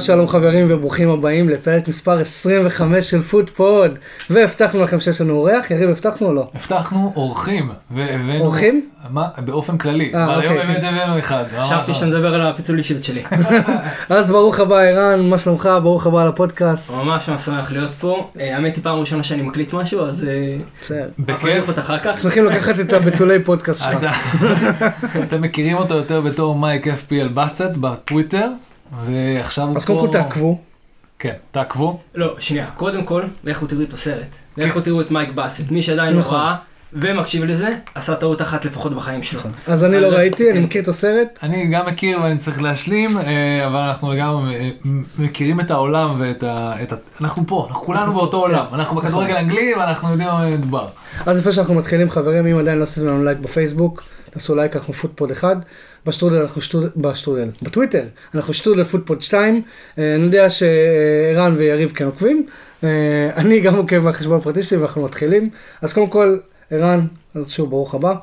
שלום חברים וברוכים הבאים לפרק מספר 25 של פודפוד והבטחנו לכם שיש לנו אורח, יריב הבטחנו או לא? הבטחנו אורחים, והבאנו... אורחים? מה? באופן כללי, אה, אבל היום אוקיי. באמת הבאנו אחד. חשבתי שאתה מדבר על הפיצול אישיות שלי. אז ברוך הבא ערן, מה שלומך? ברוך הבא לפודקאסט. ממש ממש שמח להיות פה. אה, האמת היא פעם ראשונה שאני מקליט משהו, אז אה, בסדר. בכיף. נלך אותך אחר כך. שמחים לקחת את הבתולי פודקאסט שלך. אתם מכירים אותו יותר בתור מייק FPL באסט בטוויטר, ועכשיו אז קודם כל תעקבו. כן, תעקבו. לא, שנייה. קודם כל, לכו תראו את הסרט. לכו תראו את מייק באסט. מי שעדיין לא נכון. ראה ומקשיב לזה, עשה טעות אחת לפחות בחיים שלו. אז אני לא ראיתי, אני מכיר את הסרט. אני גם מכיר ואני צריך להשלים, אה, אבל אנחנו לגמרי אה, מכירים את העולם ואת ה... אנחנו פה, אנחנו כולנו באותו עולם. אנחנו בכדורגל אנגלי ואנחנו יודעים מה מדובר. אז לפני שאנחנו מתחילים חברים, אם עדיין לא עשיתם לנו לייק בפייסבוק, תעשו לייק, אנחנו פודפוד 1. בשטרודל אנחנו שטרודל, בשטרודל, בטוויטר, אנחנו שטרודל פודפוד 2. אה, אני יודע שערן ויריב כן עוקבים. אה, אני גם עוקב מהחשבון הפרטי שלי ואנחנו מתחילים. אז קודם כל, ערן, אז שוב ברוך הבא.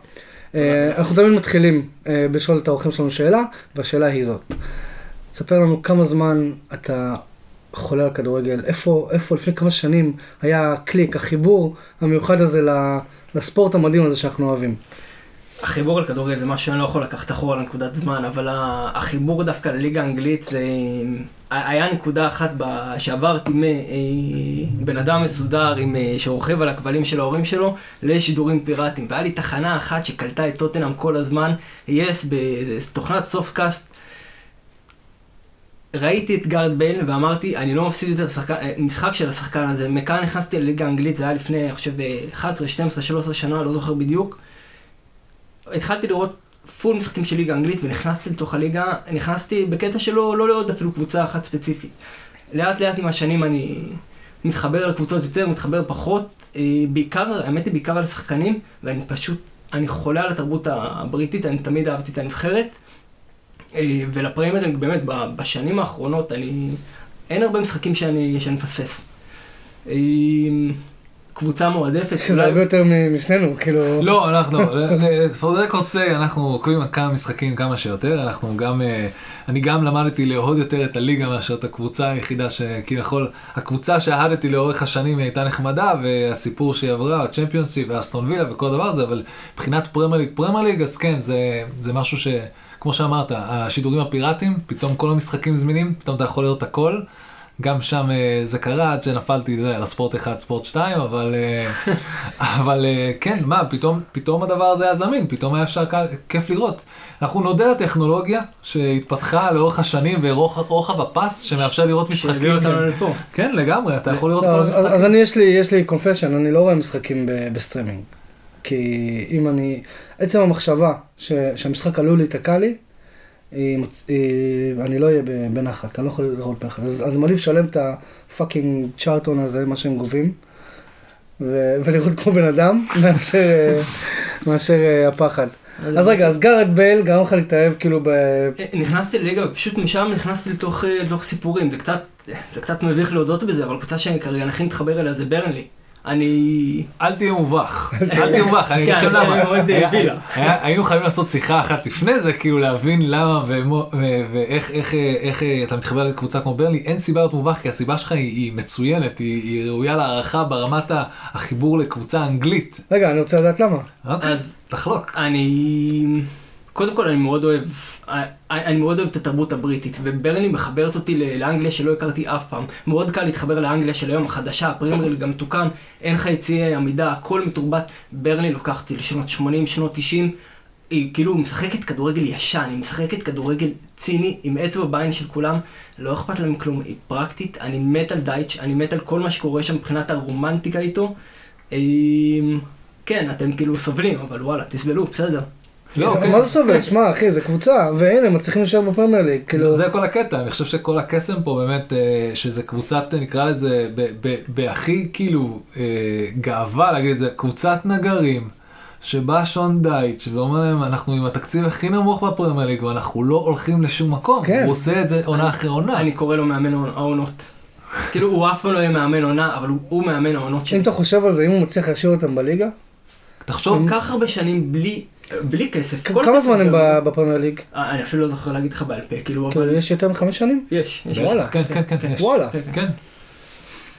אה, אנחנו תמיד מתחילים בשאול את האורחים שלנו שאלה, והשאלה היא זאת. תספר לנו כמה זמן אתה חולה על כדורגל, איפה, איפה לפני כמה שנים היה הקליק, החיבור המיוחד הזה לספורט המדהים הזה שאנחנו אוהבים. החיבור על כדורגל זה משהו שאני לא יכול לקחת אחורה לנקודת זמן, אבל החיבור דווקא לליגה האנגלית זה... היה נקודה אחת ב- שעברתי מבן אדם מסודר עם, אה, שרוכב על הכבלים של ההורים שלו לשידורים פיראטיים. והיה לי תחנה אחת שקלטה את טוטנאם כל הזמן, יס, בתוכנת SopCast. ראיתי את גארת' בייל ואמרתי, אני לא מפסיד יותר שחקן, אה, משחק של השחקן הזה. מכאן נכנסתי לליגה האנגלית, זה היה לפני, אני חושב, אה, 11, 12, 13 שנה, לא זוכר בדיוק. התחלתי לראות פול משחקים של ליגה אנגלית ונכנסתי לתוך הליגה, נכנסתי בקטע שלא לא לעוד אפילו קבוצה אחת ספציפית. לאט לאט עם השנים אני מתחבר לקבוצות יותר, מתחבר פחות, אה, בעיקר, האמת היא בעיקר על השחקנים, ואני פשוט, אני חולה על התרבות הבריטית, אני תמיד אהבתי את הנבחרת. אה, ולפרמייר ליג באמת בשנים האחרונות אני, אין הרבה משחקים שאני, שאני מפספס. קבוצה מועדפת, שזה הרבה יותר מ- משנינו, כאילו... לא, אנחנו, for the record say, אנחנו עוקבים כמה משחקים כמה שיותר, אנחנו גם, אה, אני גם למדתי לאהוד יותר את הליגה מאשר את הקבוצה היחידה שכביכול, הקבוצה שאהדתי לאורך השנים היא הייתה נחמדה, והסיפור שהיא עברה, הצ'מפיונשיפ ואסטון וילה וכל דבר הזה, אבל מבחינת פרמייר ליג, פרמייר ליג, אז כן, זה, זה משהו ש... כמו שאמרת, השידורים הפיראטיים, פתאום כל המשחקים זמינים, פתאום אתה יכול לראות הכל. גם שם אה, זה קרה עד שנפלתי יודע, לספורט 1, ספורט 2, אבל, אה, אבל אה, כן, מה, פתאום, פתאום הדבר הזה היה זמין, פתאום היה אפשר כיף לראות. אנחנו נודה לטכנולוגיה שהתפתחה לאורך השנים ורוחב הפס שמאפשר לראות משחקים. שהביאו אותנו לפה. כן, לגמרי, אתה יכול לראות לא, כל המשחקים. אז אני, יש לי, יש לי confession, אני לא רואה משחקים בסטרימינג. כי אם אני, עצם המחשבה ש, שהמשחק עלול להיתקע לי, אני לא אהיה בנחת, אני לא יכול לראות בנחת. אז, אז מעדיף לשלם את ה fucking צ'ארטון הזה, מה שהם גובים, ולראות כמו בן אדם, מאשר, אה, אה, הפחד. אז רגע, אז גארת' בייל גרם לך להתאהב כאילו ב... נכנסתי לליגה ופשוט משם נכנסתי לתוך, אה, סיפורים, זה קצת, זה קצת מביך להודות בזה, אבל קבוצה שאני כרגע הכי מתחבר אליה זה ברנלי. אני... אל תהיה מובך, אל תהיה מובך, אני אגיד כן, לכם למה. היינו חייבים לעשות שיחה אחת לפני זה, כאילו להבין למה ואיך איך, אה, איך אתה מתחבר לקבוצה כמו ברלי, אין סיבה להיות מובך, כי הסיבה שלך היא מצוינת, היא ראויה להערכה ברמת החיבור לקבוצה אנגלית. רגע, אני רוצה לדעת למה. אוקיי, אז תחלוק. אני... קודם כל אני מאוד אוהב, אני מאוד אוהב את התרבות הבריטית, וברני מחברת אותי לאנגליה שלא הכרתי אף פעם. מאוד קל להתחבר לאנגליה של היום החדשה, הפרימרל גם תוקן, אין לך יציעי עמידה, הכל מתורבת. ברני לוקח אותי לשנות 80, שנות 90. היא כאילו משחקת כדורגל ישן, היא משחקת כדורגל ציני, עם אצבע בעין של כולם, לא אכפת להם כלום, היא פרקטית, אני מת על דייטש, אני מת על כל מה שקורה שם מבחינת הרומנטיקה איתו. אמ, כן, אתם כאילו סובלים, אבל וואלה, תסבלו, בסדר. לא, כן. מה זה סובל? שמע אחי, זה קבוצה, והנה, הם מצליחים להישאר בפרמייר ליג, כאילו... זה כל הקטע, אני חושב שכל הקסם פה באמת, אה, שזה קבוצת, נקרא לזה, בהכי כאילו אה, גאווה להגיד את זה, קבוצת נגרים, שבא שון דייטש ואומר להם, אנחנו עם התקציב הכי נמוך בפרמייר ליג ואנחנו לא הולכים לשום מקום, כן. הוא עושה את זה עונה אחרי עונה. אני קורא לו מאמן העונות. כאילו, הוא אף פעם לא יהיה מאמן עונה, אבל הוא- מאמן העונות אם שלי. אתה חושב על זה, אם הוא מצליח להשאיר אותם בליגה, תחשוב, כל כך הרבה שנים בלי... בלי כסף. כל כמה כסף זמן הם בפרמייר ליג? אה, אני אפילו לא זוכר להגיד לך בעל פה, כאילו, כאילו, אבל יש יותר מחמש שנים? יש, יש. וואלה. כן, כן, כן. וואלה. כן, כן. כן.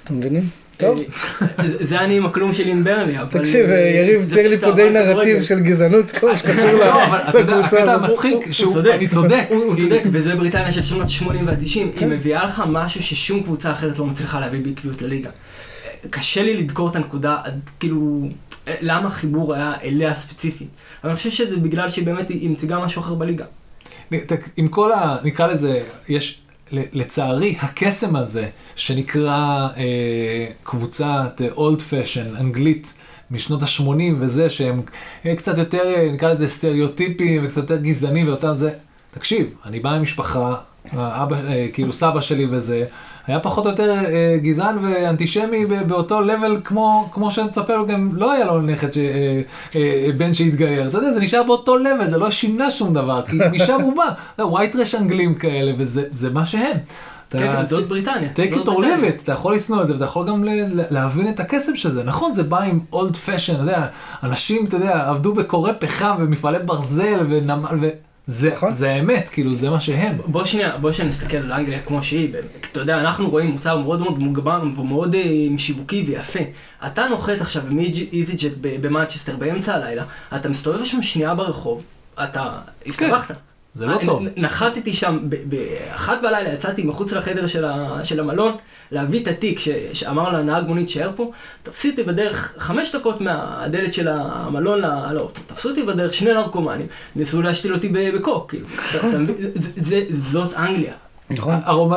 אתם מבינים? טוב. אה, זה אני עם הכלום שלי עם ברלי, אבל... תקשיב, אה, יריב צייר לי פה די נרטיב. של גזענות, כל מה שקשור לא, לקבוצה הקטע. המצחיק הוא שהוא, צודק. אני צודק. הוא צודק, וזה בריטניה של שנות ה-80 וה-90, כן. היא מביאה לך משהו ששום קבוצה אחרת לא מצליחה להביא בעקביות לליגה. קשה לי לדקור את הנקודה, כאילו, למה החיבור היה אליה ספציפית. אבל אני חושב שזה בגלל שהיא באמת, היא מציגה משהו אחר בליגה. עם כל ה... נקרא לזה, יש, לצערי, הקסם הזה, שנקרא אה, קבוצת אולד פשן, אנגלית, משנות ה-80 וזה, שהם אה, קצת יותר, אה, נקרא לזה סטריאוטיפים וקצת יותר גזענים ויותר זה. תקשיב, אני בא ממשפחה, אבא, אה, כאילו סבא שלי וזה, היה פחות או יותר אה, גזען ואנטישמי באותו לבל כמו, כמו שמצפה לו, גם לא היה לו נכד, ש, אה, אה, בן שהתגייר, אתה יודע, זה נשאר באותו לבל, זה לא שינה שום דבר, כי משם הוא בא, ווייט רש אנגלים כאלה, וזה זה מה שהם. כן, זאת בריטניה. take it or leave it, אתה יכול לשנוא את זה ואתה יכול גם להבין את הקסם של זה. נכון, זה בא עם אולד פשן, אתה יודע, אנשים, אתה יודע, עבדו בקורי פחם ומפעלי ברזל ונמל, וזה נכון. זה האמת, כאילו, זה מה שהם. בוא שנייה, בוא שנייה נסתכל על אנגליה כמו שהיא, באמת. אתה יודע, אנחנו רואים מוצר מאוד מאוד מוגבר ומאוד אה, שיווקי ויפה. אתה נוחת עכשיו עם איזי ג'ט במנצ'סטר באמצע הלילה, אתה מסתובב שם שנייה ברחוב, אתה הסתבכת. זה לא אני טוב. נחתתי שם באחת בלילה, יצאתי מחוץ לחדר של, ה, של המלון, להביא את התיק ש, שאמר לנהג מונית שער פה, תפסו אותי בדרך חמש דקות מהדלת של המלון לאוטו, תפסו אותי בדרך שני נרקומנים, ניסו להשתיל אותי בקוק, כאילו, זה, זאת אנגליה. נכון.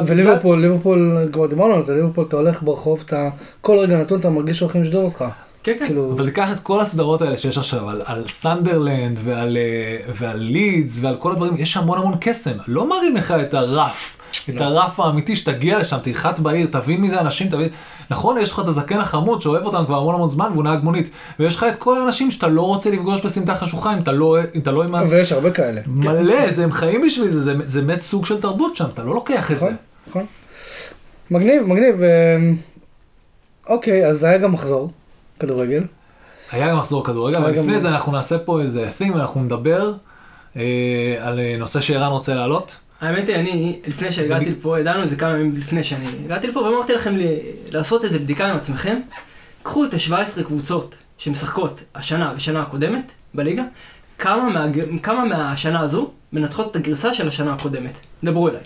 וליברפול, ליברפול, כבר דיברנו על זה, ליברפול, אתה הולך ברחוב, אתה כל רגע נתון אתה מרגיש שהולכים לשדוד אותך. כן, כן. כאילו, אבל תיקח את כל הסדרות האלה שיש עכשיו על, על סנדרלנד ועל, אה, ועל לידס ועל כל הדברים, יש המון המון קסם. לא מראים לך את הרף, את הרף האמיתי שתגיע לשם, תנחת בעיר, תבין מזה אנשים, תבין. נכון, יש לך את הזקן החמוד שאוהב אותם כבר המון המון זמן והוא נהג מונית, ויש לך את כל האנשים שאתה לא רוצה לפגוש בסמטה חשוכה אם אתה לא, אם אתה לא עם. ויש הרבה כאלה. מלא, זה, הם חיים בשביל זה, זה, זה באמת סוג של תרבות שם, אתה לא לוקח את זה. נכון, נכון. מגניב, מגניב. אה, אוקיי, אז היה גם מחזור, כדורגל. היה גם מחזור כדורגל, אבל גם- לפני זה אנחנו נעשה פה איזה theme, אנחנו נדבר אה, על אה, נושא שערן רוצה להעלות. האמת היא, אני, לפני שהגעתי לפה, ידענו את זה כמה ימים לפני שאני הגעתי לפה, ואמרתי לכם לי, לעשות איזה בדיקה עם עצמכם. קחו את ה-17 קבוצות שמשחקות השנה ושנה הקודמת בליגה, כמה, מה, כמה מהשנה הזו מנצחות את הגרסה של השנה הקודמת. דברו אליי.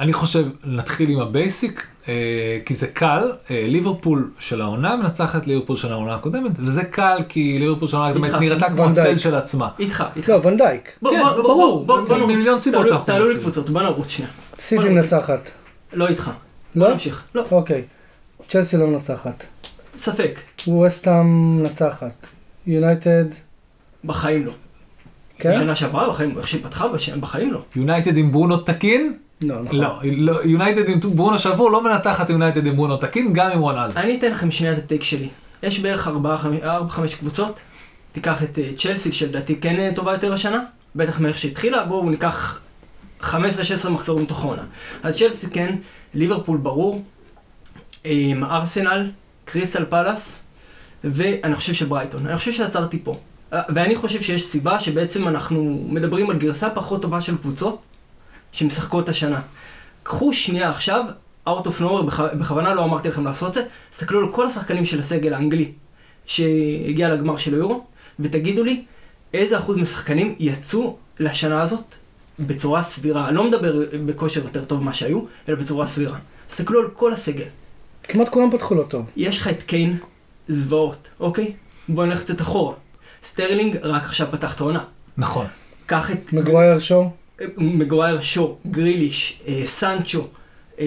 אני חושב, נתחיל עם הבייסיק, אה, כי זה קל, אה, ליברפול של העונה מנצחת ליברפול של העונה הקודמת, וזה קל כי ליברפול של העונה הקודמת נראתה כמו הצל. של עצמה. איתך, איתך. לא, ונדייק. כן, ברור, נרוץ. סיבות שאנחנו תעלו. לקבוצות, בוא נרוץ שנייה. סיטי מנצחת. לא איתך. לא? נמשיך. לא, אוקיי. צ'לסי לא מנצחת. ספק. ווסטהאם מנצחת. יונייטד, בחיים לא. כן? בשנה שעברה בחיים, איך שהיא פתחה, בחיים לא. יונייטד עם ברונו תקין? לא, נכון. לא, לא, יונייטד עם ברונו שבור לא מנתחת יונייטד עם ברונו תקין, גם עם רונלד. אני אתן לכם שנייה את הטייק שלי. יש בערך 4-5 קבוצות. תיקח את אה, צ'לסי, שלדעתי כן אה, טובה יותר השנה. בטח מאיך שהתחילה, בואו ניקח 15-16 מחזורים תוך העונה. אז צ'לסי כן, ליברפול ברור, עם ארסנל, קריסטל פלאס, ואני חושב שברייטון. אני חושב שעצרתי פה. אה, ואני חושב שיש סיבה שבעצם אנחנו מדברים על גרסה פחות טובה של קבוצות שמשחקות השנה. קחו שנייה עכשיו, out of nowhere, בכ... בכוונה לא אמרתי לכם לעשות את זה, תסתכלו על כל השחקנים של הסגל האנגלי שהגיע לגמר של היורו, ותגידו לי איזה אחוז משחקנים יצאו לשנה הזאת בצורה סבירה. אני לא מדבר בכושר יותר טוב ממה שהיו, אלא בצורה סבירה. תסתכלו על כל הסגל. כמעט כולם פתחו לא טוב. יש לך את קיין, זוועות, אוקיי? בוא נלך קצת אחורה. סטרלינג רק עכשיו פתח את העונה. נכון. קח את מגווייר שואו. מגווייר שו, גריליש, אה, סנצ'ו, אה,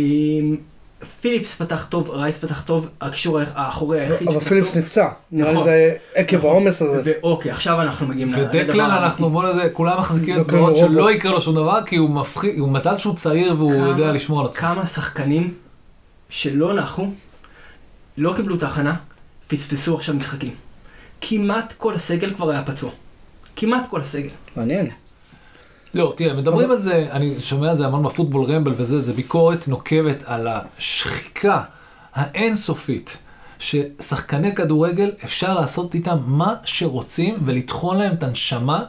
פיליפס פתח טוב, רייס פתח טוב, הקישור האחורי היחיד. אבל פיליפס טוב. נפצע. נראה לי נכון. זה עקב נכון. העומס הזה. ואוקיי, עכשיו אנחנו מגיעים ל- לדבר ודקלן האמיתי. אנחנו בוא נזה, כולם מחזיקים רובוט. שלא יקרה לו שום דבר כי הוא מפחיד, הוא מזל שהוא צעיר והוא כמה- יודע לשמור על עצמו. כמה שחקנים שלא נחו, לא קיבלו את ההכנה, פספסו עכשיו משחקים. כמעט כל הסגל כבר היה פצוע. כמעט כל הסגל. מעניין. לא, תראה, מדברים על זה, אני שומע על זה המון בפוטבול רמבל וזה, זה ביקורת נוקבת על השחיקה האינסופית ששחקני כדורגל אפשר לעשות איתם מה שרוצים ולטחון להם את הנשמה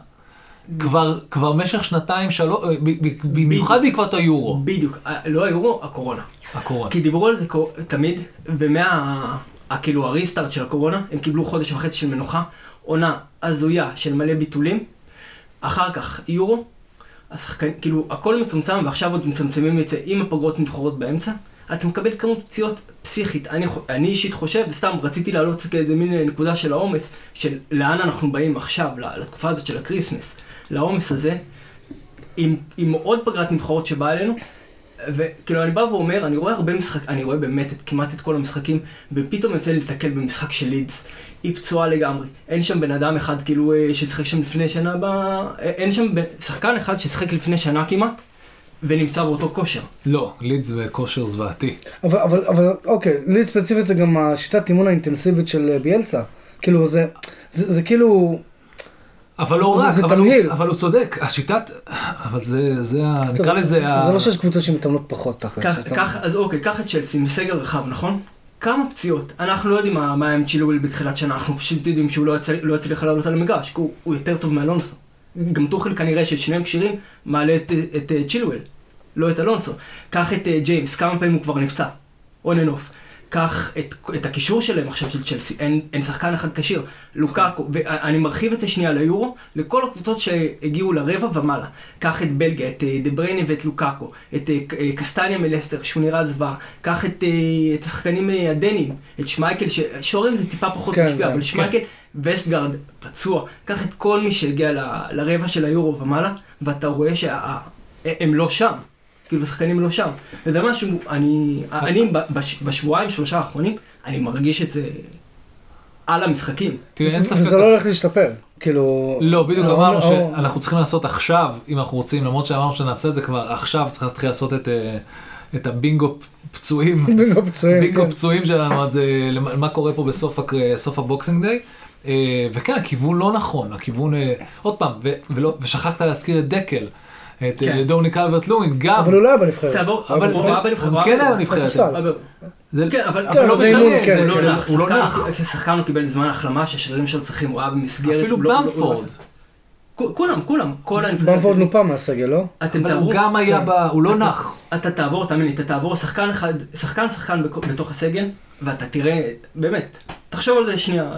כבר, כבר משך שנתיים, שלוש, ב- במיוחד בעקבות היורו, בדיוק, אה, לא היורו, הקורונה. הקורונה. כי דיברו על זה תמיד, ומה... כאילו ה restart של הקורונה, הם קיבלו חודש וחצי של מנוחה, עונה הזויה של מלא ביטולים, אחר כך יורו, השחקן, כאילו הכל מצומצם ועכשיו עוד מצמצמים את זה עם הפגרות נבחרות באמצע, אתה מקבל כמות פציעות פסיכית. אני, אני אישית חושב, וסתם רציתי להעלות כאיזה מין אה, נקודה של העומס, של לאן אנחנו באים עכשיו, לתקופה הזאת של ה Christmas, לעומס הזה, עם, עם עוד פגרת נבחרות שבאה אלינו, וכאילו אני בא ואומר, אני רואה הרבה משחק, אני רואה באמת את, כמעט את כל המשחקים, ופתאום יוצא לי להתקל במשחק של לידס. היא פצועה לגמרי. אין שם בן אדם אחד כאילו אה, ששיחק שם לפני שנה ב... אה, אין שם ב- שחקן אחד ששיחק לפני שנה כמעט, ונמצא באותו כושר. לא, לידס בכושר זוועתי. אבל, אבל, אבל אוקיי, לי ספציפית זה גם השיטת אימון האינטנסיבית של אה, ביאלסה. כאילו זה, זה, זה כאילו, אבל לא זה- רק, זה אבל הוא, תמהיל. אבל הוא צודק, השיטת, אבל זה, זה, ה- נקרא טוב, לזה, ה- זה לא שיש קבוצות שמתאמנות פחות קח, אז אוקיי, קח את צ'לסי מסגל רחב, נכון? כמה פציעות? אנחנו לא יודעים מה, היה עם צ'ילואל בתחילת שנה, אנחנו פשוט יודעים שהוא לא, לא יצליח לעלות על המגרש, כי הוא, הוא יותר טוב מאלונסו. גם טוחל כנראה ששניהם כשירים, מעלה את, את, את צ'ילואל, לא את אלונסו. קח את אה, ג'יימס, כמה פעמים הוא כבר נפצע, on and off. קח את, את הקישור שלהם עכשיו של צ'לסי, אין, אין שחקן אחד כשיר, לוקאקו, ואני מרחיב את זה שנייה ליורו, לכל הקבוצות שהגיעו לרבע ומעלה. קח את בלגיה, את אה, דה בריינה ואת לוקאקו, את אה, אה, קסטניה מלסטר, שהוא נראה זוועה, קח את, את השחקנים הדנים, את שמייקל, ש- שוערים זה טיפה פחות כן, משפיע, אבל כן. שמייקל, וסטגרד פצוע, קח את כל מי שהגיע ל- לרבע של היורו ומעלה, ואתה רואה שהם לא שם. כאילו השחקנים לא שם. וזה משהו, אני, אני בש, בשבועיים שלושה האחרונים, אני מרגיש את זה על המשחקים. תראה, אין ספק, וזה לא הולך להשתפר. כאילו... לא, בדיוק ההוא- אמרנו ההוא- שאנחנו צריכים לעשות עכשיו, אם אנחנו רוצים, למרות שאמרנו שנעשה את זה כבר עכשיו, צריך להתחיל לעשות את, אה, את הבינגו פצועים, בינגו פצועים. בינגו כן. פצועים שלנו, עד אה, למה- מה קורה פה בסוף הק- סוף הבוקסינג דיי. אה, וכן, הכיוון לא נכון, הכיוון, אה, עוד פעם, ו- ולא- ושכחת להזכיר את דקל, את כן. כן. דורני קלברט לואין, גם, אבל הוא לא היה בנבחרת. אבל הוא היה בנבחרת, הוא כן היה בנבחרת. כן, אבל אבל לא משנה, הוא לא נח, לא כשחקן הוא קיבל זמן החלמה שהשרירים שלו צריכים, הוא היה במסגרת. אפילו לא- הוא לא- במפורד, כולם, כולם, כל הנבחרת. במפורד נופה מהסגל, לא? אתם אבל הוא תעברו, גם היה, כן. ב- הוא לא נח. אתה תעבור, תאמין לי, אתה תעבור שחקן אחד, שחקן שחקן בתוך הסגל, ואתה תראה, באמת, תחשוב על זה שנייה,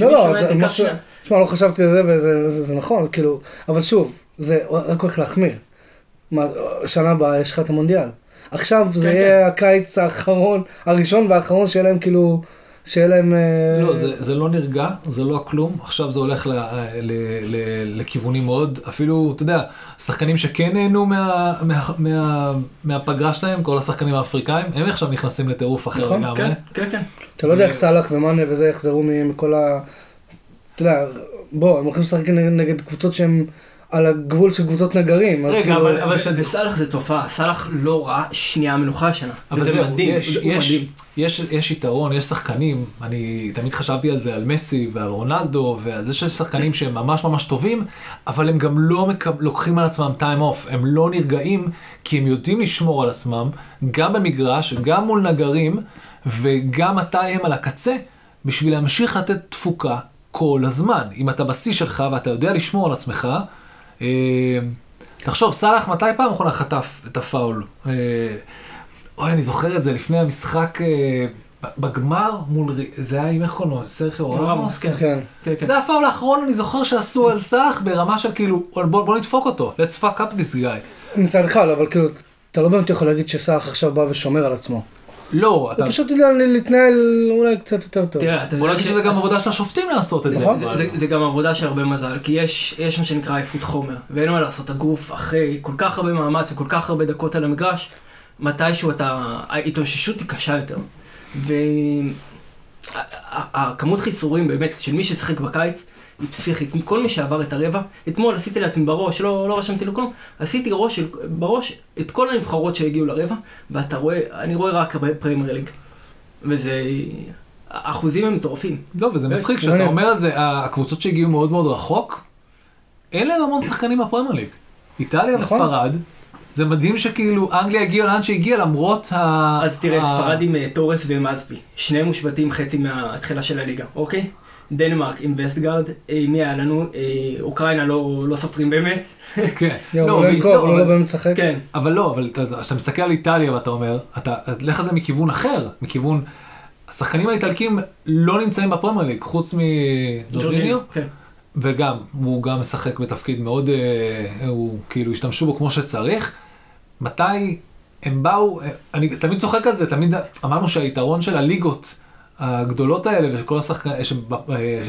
לא, לא, זה. תשמע, לא חשבתי על זה וזה זה- זה נכון, כאילו, אבל שוב, זה רק הולך להחמיר. מה, שנה הבאה יש לך את המונדיאל. עכשיו זה כן, יהיה הקיץ האחרון, הראשון והאחרון שיהיה להם כאילו, שיהיה להם... אה, לא, זה, זה לא נרגע, זה לא כלום, עכשיו זה הולך ל, ל, ל, לכיוונים מאוד, אפילו, אתה יודע, שחקנים שכן נהנו מה, מה, מה, מהפגרה שלהם, כל השחקנים האפריקאים, הם עכשיו נכנסים לטירוף אחר נכון, לגמרי. כן, כן, כן. אתה לא יודע איך סאלח ומאנה וזה יחזרו מ- מכל ה... אתה יודע, בוא, הם הולכים לשחק נגד- נגד קבוצות שהן על הגבול של קבוצות נגרים. רגע, כאילו- אבל- אבל ש- וסאלח זה תופעה, סאלח לא ראה שנייה מנוחה השנה. אבל זהו, מדהים, יש, הוא יש, מדהים. יש, יש יתרון, יש שחקנים, אני תמיד חשבתי על זה, על מסי ועל רונלדו, ועל זה שיש שחקנים שהם ממש ממש טובים, אבל הם גם לא מקב... לוקחים על עצמם טיים אוף, הם לא נרגעים, כי הם יודעים לשמור על עצמם, גם במגרש, גם מול נגרים, וגם מתי הם על הקצה, בשביל להמשיך לתת תפוקה כל הזמן. אם אתה בשיא שלך ואתה יודע לשמור על עצמך, תחשוב, סאלח מתי פעם אחרונה חטף את הפאול? אה, אוי, אני זוכר את זה לפני המשחק אה, בגמר מול, זה היה עם איך קוראים לו? סרחיו רמוס, רמוס? כן. כן. כן, כן. זה הפאול האחרון, אני זוכר שעשו על סאלח ברמה של כאילו, בוא נדפוק אותו, let's fuck up this guy. מצד אחד, אבל כאילו, אתה לא באמת יכול להגיד שסאלח עכשיו בא ושומר על עצמו. לא, אתה, פשוט יודע להתנהל אולי קצת יותר טוב. תראה, אתה בוא יודע נגיד שזה גם עבודה של השופטים לעשות את זה. נכון. זה- גם עבודה של הרבה מזל, כי יש יש מה שנקרא עייפות חומר, ואין מה לעשות, הגוף אחרי כל כך הרבה מאמץ וכל כך הרבה דקות על המגרש, מתישהו אתה, ההתאוששות היא קשה יותר. והכמות חיסורים באמת של מי ששיחק בקיץ היא פסיכית. כל מי שעבר את הרבע, אתמול עשיתי לעצמי בראש, לא, לא רשמתי לו כלום, עשיתי ראש בראש את כל הנבחרות שהגיעו לרבע, ואתה רואה, אני רואה רק פרמייר ליג. וזה, האחוזים הם מטורפים. לא, וזה מצחיק שאתה מעניין. אומר על זה, הקבוצות שהגיעו מאוד מאוד רחוק, אין להם המון שחקנים בפרמייר ליג. איטליה נכון. וספרד, זה מדהים שכאילו אנגליה הגיעה לאן שהגיעה למרות ה... אז תראה, ה- ספרד עם אה, תורס ומאזה, שניהם מושבתים חצי מההתחלה של הליגה, אוקיי? דנמרק עם וסטרגארד, אה, מי היה לנו? אה, אוקראינה לא לא סופרים באמת. כן. לא, הוא לא הוא לא אבל- באמת משחק. כן, אבל לא, אבל אתה- כשאתה מסתכל על איטליה ואתה אומר, אתה, לך על זה מכיוון אחר, מכיוון, השחקנים האיטלקים לא נמצאים בפרמייר ליג, חוץ מג'ורג'יניו, כן. וגם, הוא גם משחק בתפקיד מאוד, אה, הוא כאילו השתמשו בו כמו שצריך. מתי הם באו, אני תמיד צוחק על זה, תמיד אמרנו שהיתרון של הליגות הגדולות האלה וכל השחקנים,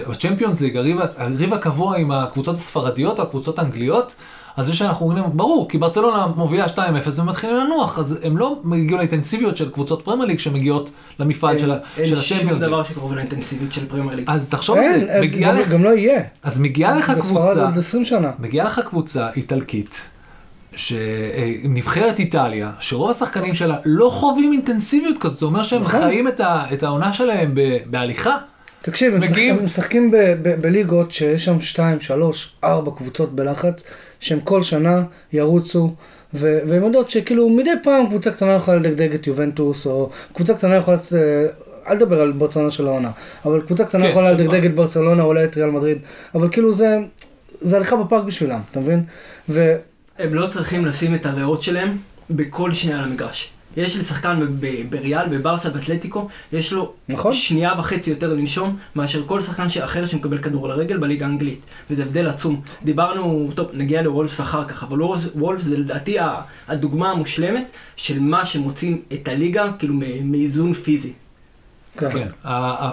בצ'מפיונס ליג, הריב, הריב הקבוע עם הקבוצות הספרדיות או הקבוצות האנגליות, אז זה שאנחנו אומרים, ברור, כי ברצלונה מובילה 2-0 ומתחילים לנוח, אז הם לא הגיעו לאינטנסיביות של קבוצות פרמייר ליג שמגיעות למפעל של, ה- של אין שום הצ'מפיונס ליג. דבר שקרוב לאינטנסיביות של פרמייר ליג. אז תחשוב על אין, זה, אין, מגיעה גם- לך, גם לא יהיה. אז מגיעה לך בספרד קבוצה, עוד 20 שנה. מגיעה לך קבוצה איטלקית, שנבחרת איטליה, שרוב השחקנים שלה לא חווים אינטנסיביות כזאת, זה אומר שהם נכון. חיים את, ה, את העונה שלהם ב, בהליכה. תקשיב, מגיעים- הם משחקים ב- ב- בליגות שיש שם 2, 3, 4 קבוצות בלחץ, שהם כל שנה ירוצו, ו- והן יודעות שכאילו מדי פעם קבוצה קטנה יכולה לדגדג את יובנטוס, או קבוצה קטנה יכולה, אה, אל תדבר על ברצלונה של העונה, אבל קבוצה קטנה כן, יכולה לדגדג. את ברצלונה, אולי את ריאל מדריד, אבל כאילו זה, זה הליכה בפארק בשבילם, אתה מבין? ו- הם לא צריכים לשים את הריאות שלהם בכל שנייה על המגרש. יש לשחקן בריאל, בברסה, באתלטיקו, יש לו נכון. שנייה וחצי יותר לנשום מאשר כל שחקן אחר שמקבל כדור לרגל בליגה האנגלית. וזה הבדל עצום. דיברנו, טוב, נגיע לוולפס אחר כך, אבל וולפס, זה לדעתי הדוגמה המושלמת של מה שמוצאים את הליגה, כאילו מאיזון פיזי. כן. כן,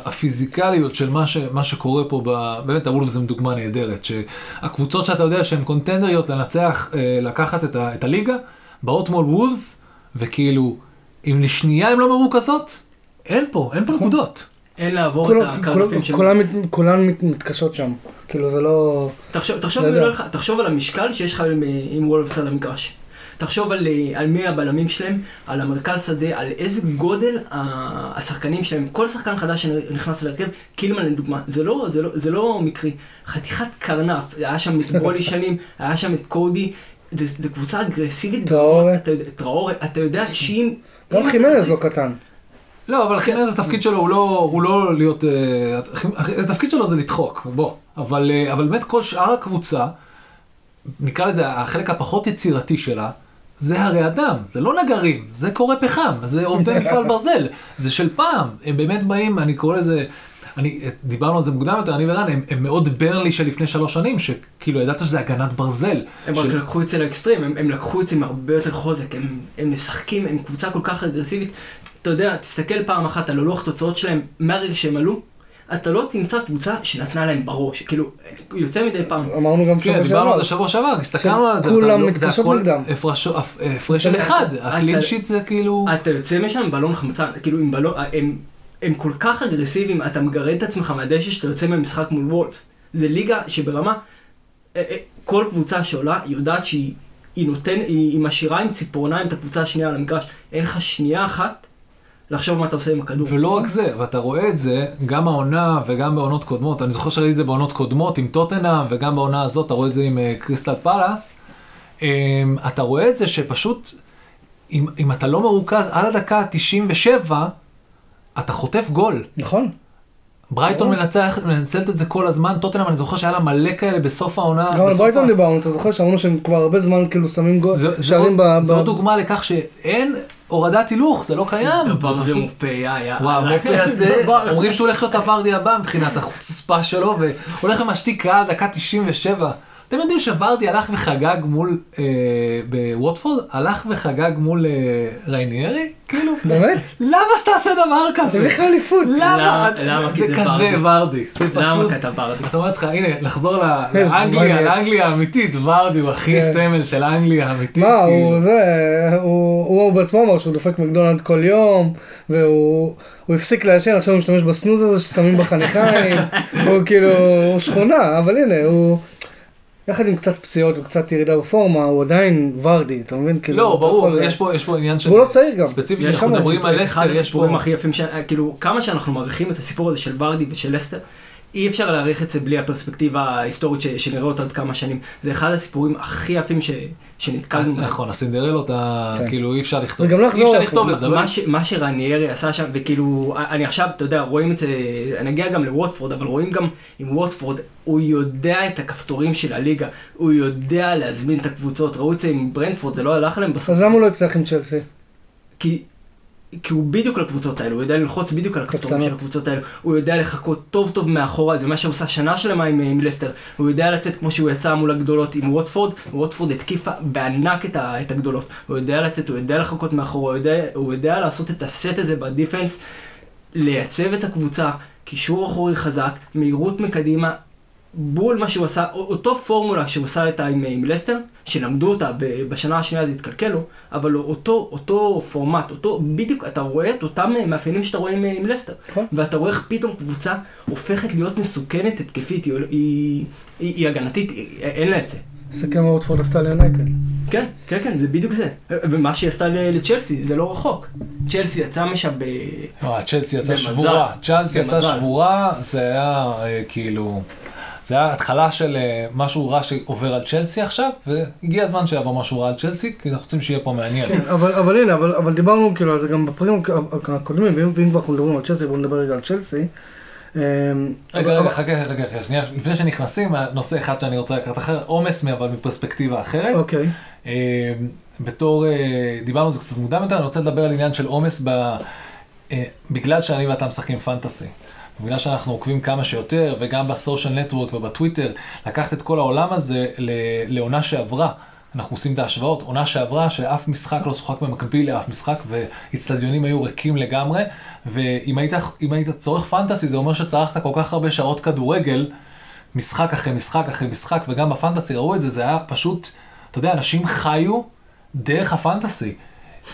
הפיזיקליות של מה, ש, מה שקורה פה, ב, באמת הוולף זה דוגמה נהדרת, שהקבוצות שאתה יודע שהן קונטנדריות לנצח, אה, לקחת את, ה, את הליגה, באות מול וולפס, וכאילו, אם לשנייה הן לא מרוכזות, אין פה, אין פה נכון. נקודות. אין לעבור כולם- את הקרנפים של... כולן מת- מתקשות שם, כאילו זה לא... תחשוב, תחשוב, יודע. לא לך, תחשוב על המשקל שיש לך עם, עם וולפס על המגרש. תחשוב על, אה, על מי הבלמים שלהם, על המרכז שדה, על איזה גודל ה- השחקנים שלהם. כל שחקן חדש שנכנס להרכב, קילמן לדוגמה, זה לא, זה, לא, זה לא מקרי. חתיכת קרנף, היה שם את בולי שנים, היה שם את קודי, זה קבוצה אגרסיבית. טראורי. אתה יודע- טראורי, אתה יודע שאם... גם חימנז לא קטן. לא, אבל חינז התפקיד שלו הוא לא, הוא לא להיות, אה, התפקיד שלו זה לדחוק, בוא. אבל, אה, אבל באמת כל שאר הקבוצה, נקרא לזה החלק הפחות יצירתי שלה, זה הרי אדם, זה לא נגרים, זה קורא פחם, זה עובדי מפעל ברזל, זה של פעם, הם באמת באים, אני קורא לזה, אני, דיברנו על זה מוקדם יותר, אני ורן, הם, הם מאוד ברלי של לפני שלוש שנים, שכאילו ידעת שזה הגנת ברזל. הם של- רק לקחו את זה לאקסטרים, הם, הם לקחו את זה עם הרבה יותר חוזק, הם, הם משחקים, הם קבוצה כל כך אגרסיבית. אתה יודע, תסתכל פעם אחת על הלוח תוצאות שלהם מהרגע שהם עלו, אתה לא תמצא קבוצה שנתנה להם בראש, כאילו, יוצא מדי פעם. אמרנו גם כן, שבוע דיברנו על שעבר. זה שבוע שעבר, הסתכלנו על זה. לא- מתקשות הכל נגדם. הפרש- הפ- הפרש של אחד, הקלין שיט זה כאילו... אתה יוצא משם בלון חמצן, כאילו עם בלון, הם, הם כל כך אגרסיביים, אתה מגרד את עצמך מהדשא שאתה יוצא ממשחק מול וולפס. זה ליגה שברמה, אה, אה, כל קבוצה שעולה יודעת שהיא היא נותן, היא, היא משאירה עם ציפורניים את הקבוצה השנייה על המגרש. אין לך שנייה אחת לחשוב מה אתה עושה עם הכדור. ולא רק זה, ואתה רואה את זה גם העונה וגם בעונות קודמות, אני זוכר שראיתי את זה בעונות קודמות עם טוטנאם וגם בעונה הזאת, אתה רואה את זה עם אה, קריסטל פלאס, אמ, אתה רואה את זה שפשוט, אם, אם אתה לא מרוכז על הדקה ה-97, אתה חוטף גול. נכון. ברייטון. מנצח, מנצלת את זה כל הזמן, טוטנאם אני זוכר שהיה לה מלא כאלה בסוף העונה. גם על ברייטון דיברנו, אתה זוכר שאמרנו שהם כבר הרבה זמן כאילו שמים גול, זה- זה שערים עוד- ב... זו דוגמה לכך שאין הורדת הילוך, זה לא קיים. הדבר זה יא יא. וואו, מופי הזה, אומרים שהוא הולך להיות הוורדי הבא מבחינת החוצפה שלו, והולך ומשתיק קהל דקה 97. אתם יודעים שוורדי הלך וחגג מול, אה, בווטפורד, הלך וחגג מול אה, רייניירי? כאילו, באמת? למה שתעשה דבר כזה? זה בכלל אליפות. למה? למה? כי זה זה כזה ורדי. זה למה פשוט... כתב ורדי? אתה אומר לעצמך, הנה, לחזור לאנגליה. לאנגליה האמיתית, ורדי הוא הכי כן. סמל של אנגליה האמיתית. מה, כאילו. הוא זה, הוא הוא בעצמו אמר שהוא דופק מקדונלד כל יום, והוא הוא הפסיק לעשן, עכשיו הוא משתמש בסנוז הזה ששמים בחניכיים, הוא כאילו, הוא שכונה, אבל הנה, הוא, יחד עם קצת פציעות וקצת ירידה בפורמה, הוא עדיין ורדי, אתה מבין? כאילו, לא, אתה ברור, יכול- יש פה- יש פה עניין של... והוא לא צעיר גם. ספציפית, יש אנחנו מדברים על אחד לסטר, יש פה... הסיפורים הכי יפים, ש... כאילו, כמה שאנחנו מעריכים את הסיפור הזה של ורדי ושל לסטר, אי אפשר להעריך את זה בלי הפרספקטיבה ההיסטורית ש- שנראה אותה עוד כמה שנים. זה אחד הסיפורים הכי יפים ש- שנתקלנו. נכון, הסינדרלות, כן. כאילו אי אפשר לכתוב, וגם לא אי אפשר. לכתוב את זה, מה, ש, מה שרניירי עשה שם, וכאילו, אני עכשיו, אתה יודע, רואים את זה, אני אגיע גם לווטפורד, אבל רואים גם עם ווטפורד, הוא יודע את הכפתורים של הליגה, הוא יודע להזמין את הקבוצות, ראו את זה עם ברנדפורד, זה לא הלך להם בסוף, אז למה הוא לא הצליח עם צ'לסי? כי, כי הוא בדיוק לקבוצות האלו, הוא יודע ללחוץ בדיוק על הכפתורים. של הקבוצות האלו, הוא יודע לחכות טוב טוב מאחורה, זה מה שהוא עשה שנה שלמה עם, עם לסטר, הוא יודע לצאת כמו שהוא יצא מול הגדולות עם ווטפורד, ווטפורד התקיפה בענק את, ה, את הגדולות, הוא יודע לצאת, הוא יודע לחכות מאחורה, הוא יודע, הוא יודע לעשות את הסט הזה בדיפנס, לייצב את הקבוצה, קישור אחורי חזק, מהירות מקדימה, בול מה שהוא עשה, אותו פורמולה שהוא עשה איתה עם, עם לסטר, שלמדו אותה בשנה השנייה זה התקלקל לו, אבל אותו, אותו פורמט, אותו, בדיוק, אתה רואה את אותם מאפיינים שאתה רואה עם, עם לסטר. נכון. ואתה רואה איך פתאום קבוצה הופכת להיות מסוכנת התקפית, היא, היא, היא, היא הגנתית, היא, אין לה את זה. תסתכל מה ווטפורד עשתה ליונייטד. כן, כן, כן, זה בדיוק זה. ומה שהיא עשתה ל- לצ'לסי, זה לא רחוק. צ'לסי יצאה משם ב... וואי, צ'לסי יצאה. שבורה, צ'לסי יצאה. שבורה, זה היה אה, כאילו, זה היה התחלה של אה, משהו רע שעובר על צ'לסי עכשיו, והגיע הזמן שיבוא משהו רע על צ'לסי, כי אנחנו רוצים שיהיה פה מעניין. כן, אבל, אבל הנה, אבל, אבל דיברנו כאילו על זה גם בפרקים הקודמים, ואם, כבר אנחנו מדברים על צ'לסי, בואו נדבר רגע על צ'לסי. אמ, רגע, רגע, חכה, חכה, חכה, שנייה, לפני שנכנסים, נושא אחד שאני רוצה לקחת אחר, עומס, אבל מפרספקטיבה אחרת. אוקיי, אה, בתור, אה, דיברנו על זה קצת מוקדם יותר, אני רוצה לדבר על עניין של עומס ב... אה, בגלל שאני ואתה משחקים פנטסי. בגלל שאנחנו עוקבים כמה שיותר, וגם בסושיאל נטוורק ובטוויטר, לקחת את כל העולם הזה לעונה שעברה. אנחנו עושים את ההשוואות, עונה שעברה שאף משחק לא שוחק במקביל לאף משחק, ואיצטדיונים היו ריקים לגמרי, ואם היית, היית צורך פנטסי, זה אומר שצרכת כל כך הרבה שעות כדורגל, משחק אחרי משחק אחרי משחק, וגם בפנטסי ראו את זה, זה היה פשוט, אתה יודע, אנשים חיו דרך הפנטסי.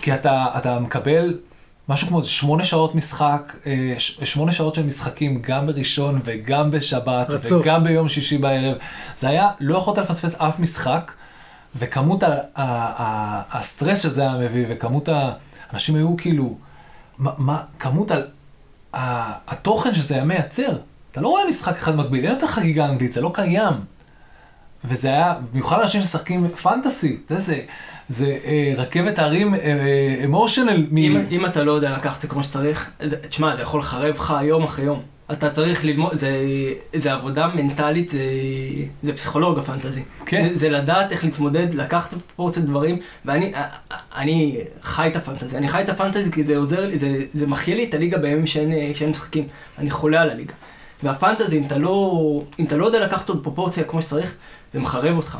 כי אתה, אתה מקבל משהו כמו שמונה שעות משחק, אה, שמונה שעות של משחקים, גם בראשון וגם בשבת, רצוף. וגם ביום שישי בערב. זה היה, לא יכולת לפספס אף משחק, וכמות ה, ה, ה, הסטרס שזה היה מביא, וכמות האנשים היו כאילו, מה, מה כמות ה, ה, התוכן שזה היה מייצר. אתה לא רואה משחק אחד מקביל, אין יותר חגיגה אנגלית, זה לא קיים. וזה היה, במיוחד אנשים שמשחקים פנטסי, יודע, זה, זה אה, רכבת הרים אמושיונל. אם, אם אתה לא יודע לקחת את זה כמו שצריך, תשמע, זה יכול לחרב לך יום אחרי יום. אתה צריך ללמוד, זה, זה עבודה מנטלית, זה, זה פסיכולוג הפנטזי. כן. זה, זה לדעת איך להתמודד, לקחת פרופורציות דברים, ואני אני חי את הפנטזי. אני חי את הפנטזי כי זה עוזר לי, זה, זה מחיה לי את הליגה בימים שאין, שאין משחקים. אני חולה על הליגה. והפנטזי, אם אתה לא, אם אתה לא יודע לקחת אותו בפרופורציה כמו שצריך, זה מחרב אותך.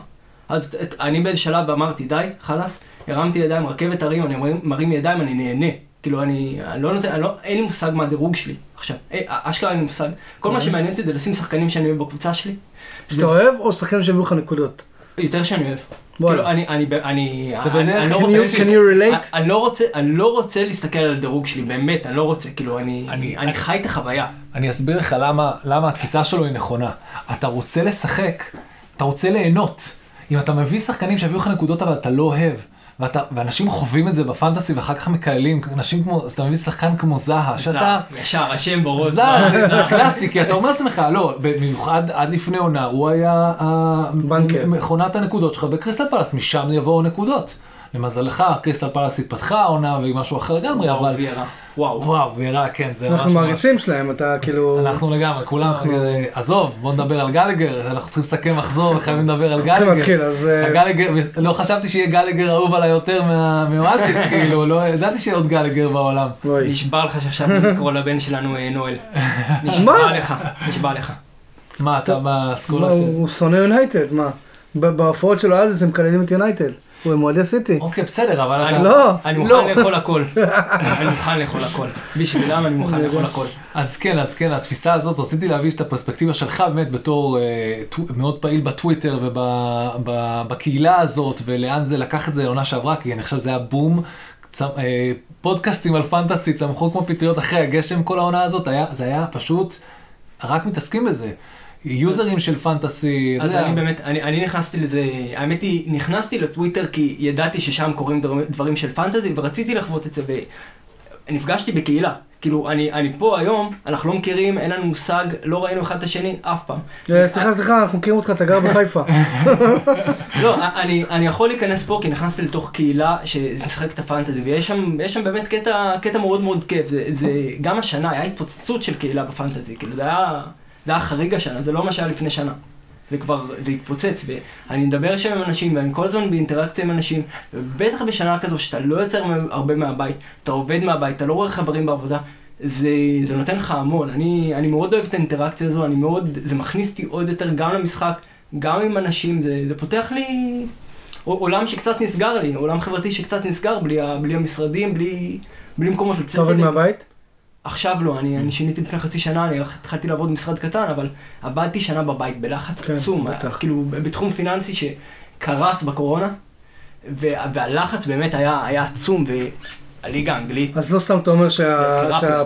אז אני באיזה שלב אמרתי, די, חלאס, הרמתי ידיים, רכבת הרים, אני מרים, מרים ידיים, אני נהנה. כאילו, אני, אני לא נותן, אני לא, אין לי מושג מה הדירוג שלי. עכשיו, אה, אשכרה אין לי מושג. כל מה שמעניין אותי זה לשים שחקנים שאני אוהב בקבוצה שלי. שאתה אוהב, או שחקנים שהביאו לך נקודות? יותר שאני אוהב. כאילו, אני, אני, אני, זה אני לא Can רוצה, you- relate? אני, אני לא רוצה, אני לא רוצה להסתכל על הדירוג שלי, באמת, אני לא רוצה, כאילו, אני, אני- אני, אני אני- חי את החוויה. אני אסביר לך למה, למה התפיסה שלו היא נכונה. אתה רוצה לשחק, אתה רוצה ליהנות. אם אתה מביא שחקנים שיביאו לך נקודות אבל אתה לא אוהב, ואתה, ואנשים חווים את זה בפנטסי ואחר כך מקללים, אנשים כמו, אז אתה מביא שחקן כמו זהה, שאתה... ישר, השם בראש. זר, זה קלאסי, כי אתה אומר לעצמך, לא, במיוחד עד לפני עונה, הוא היה בנקר. מכונת הנקודות שלך בקריסטל פלס, משם יבואו נקודות. למזלך, קריסטל פלס התפתחה העונה והיא משהו אחר לגמרי, וואו, אבל... ויירה. וואו. וואו, וירה, כן, זה ממש אנחנו. מעריצים שלהם, אתה כאילו... אנחנו לגמרי, כולם, עזוב, בוא נדבר על גלגר, אנחנו צריכים לסכם מחזור וחייבים לדבר על צריכים גלגר. להתחיל, אז... אה, הגלגר, לא חשבתי שיהיה גלגר אהוב עליי יותר מאואזיס, כאילו, לא ידעתי שיהיה עוד גלגר בעולם. נשבע לך שעכשיו לקרוא לבן שלנו אה, נואל. מה? נשבע לך, נשבע לך. מה, אתה בסקולה של... הוא שונא יונייטד, מה? בהופעות שלו אז הם מקללים את יונייטד. הוא עם אוהדי סיטי. אוקיי, בסדר, אבל. אני- לא, אני לא. מוכן לאכול הכל. אני מוכן לאכול הכל. בשבילם אני מוכן לאכול הכל. אז כן, אז כן, התפיסה הזאת, רציתי להביא את הפרספקטיבה שלך באמת בתור אה, מאוד פעיל בטוויטר ובקהילה הזאת, ולאן זה לקח את זה לעונה שעברה, כי אני חושב שזה היה בום. אה, פודקאסטים על פנטסי צמחו כמו פטריות אחרי הגשם כל העונה הזאת, היה, זה היה פשוט, רק מתעסקים בזה. יוזרים של פנטסי, אתה אז אני באמת, אני, אני נכנסתי לזה, האמת היא, נכנסתי לטוויטר כי ידעתי ששם קורים דברים, דברים של פנטזי ורציתי לחוות את זה ב... נפגשתי בקהילה. כאילו, אני, אני פה היום, אנחנו לא מכירים, אין לנו מושג, לא ראינו אחד את השני אף פעם. אה, סליחה, סליחה, אנחנו מכירים אותך, אתה גר בחיפה. לא, אני, אני יכול להיכנס פה כי נכנסתי לתוך קהילה שמשחקת את הפנטזי, ויש שם, שם באמת קטע, קטע מאוד מאוד כיף. זה, זה, גם השנה היה התפוצצות של קהילה בפנטזי, כאילו זה היה, זה היה חריג השנה, זה לא מה שהיה לפני שנה. זה כבר, זה התפוצץ, ואני מדבר שם עם אנשים, ואני כל הזמן באינטראקציה עם אנשים, ובטח בשנה כזו שאתה לא יוצר הרבה מהבית, אתה עובד מהבית, אתה לא רואה חברים בעבודה, זה, זה נותן לך המון. אני, אני מאוד אוהב את האינטראקציה הזו, אני מאוד, זה מכניס אותי עוד יותר גם למשחק, גם עם אנשים, זה, זה פותח לי עולם שקצת נסגר לי, עולם חברתי שקצת נסגר, בלי, בלי המשרדים, בלי, בלי מקומות לצאת. אתה עובד מהבית? עכשיו לא, אני, אני שיניתי לפני חצי שנה, אני התחלתי לעבוד במשרד קטן, אבל עבדתי שנה בבית בלחץ כן, עצום, בטח. כאילו בתחום פיננסי שקרס בקורונה, והלחץ באמת היה, היה עצום, והליגה האנגלית... אז לא סתם אתה אומר שה, שה,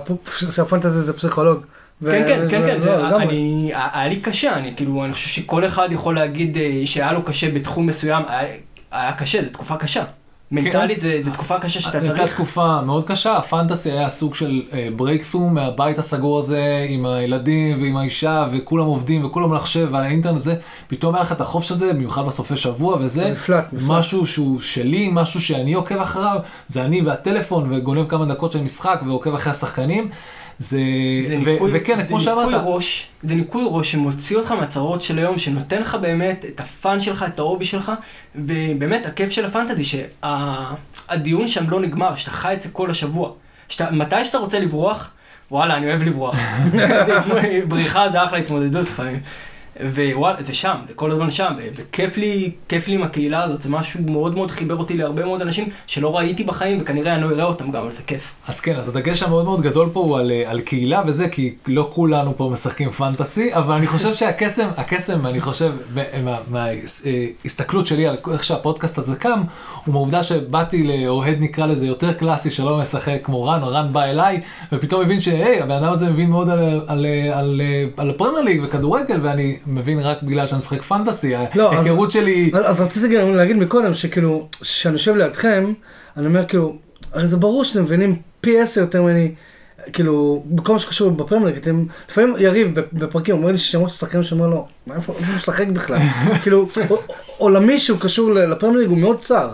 שהפנטזי זה פסיכולוג. כן, כן, כן, כן, זה, לא, אני, היה לי קשה, אני כאילו, אני חושב שכל אחד יכול להגיד אה, שהיה לו קשה בתחום מסוים, היה, היה קשה, זו תקופה קשה. מנטלית. זו תקופה קשה שאתה צריך. הייתה תקופה מאוד קשה, הפנטסי היה סוג של ברייקפור uh, מהבית הסגור הזה עם הילדים ועם האישה וכולם עובדים וכולם מחשב ועל האינטרנט זה, פתאום היה לך את החופש הזה, במיוחד בסופי שבוע וזה, מפלט, מפלט. משהו שהוא שלי, משהו שאני עוקב אחריו, זה אני והטלפון וגונב כמה דקות של משחק ועוקב אחרי השחקנים. זה, זה ניקוי, וכן, כמו שאמרת. ראש, זה ניקוי ראש שמוציא אותך מהצרות של היום, שנותן לך באמת את הפאן שלך, את ההובי שלך, ובאמת הכיף של הפנטזי, שהדיון שה- שם לא נגמר, שאתה חי את זה כל השבוע. שאתה, מתי שאתה רוצה לברוח, וואלה, אני אוהב לברוח. בריחה זה אחלה התמודדות לפעמים. ווואלה, זה שם, זה כל הזמן שם, וכיף לי, כיף לי עם הקהילה הזאת, זה משהו מאוד מאוד חיבר אותי להרבה מאוד אנשים שלא ראיתי בחיים, וכנראה אני לא אראה אותם גם, אבל זה כיף. אז כן, אז הדגש המאוד מאוד גדול פה הוא על, על קהילה וזה, כי לא כולנו פה משחקים פנטסי, אבל אני חושב שהקסם, הקסם, אני חושב, מההסתכלות שלי על איך שהפודקאסט הזה קם, הוא מהעובדה שבאתי לאוהד נקרא לזה יותר קלאסי, שלא משחק כמו רן, או רן בא אליי, ופתאום הבין שהי, הבן אדם הזה מבין מאוד על, על, על, על, על הפרמייר ליג וכדורגל, ואני מבין רק בגלל שאני משחק פנטסי, לא, ההיכרות שלי... אז, אז רציתי גם להגיד מקודם, שכאילו, כשאני יושב לידכם, אני אומר כאילו, הרי זה ברור שאתם מבינים פי עשר יותר ממני, כאילו, בכל מה שקשור בפרמייר אתם, לפעמים יריב בפרקים אומר לי ששמות של שחקנים שאומר לו, מה איפה הוא משחק בכלל? כאילו, עולמי שהוא קשור לפרמייר הוא מאוד צר.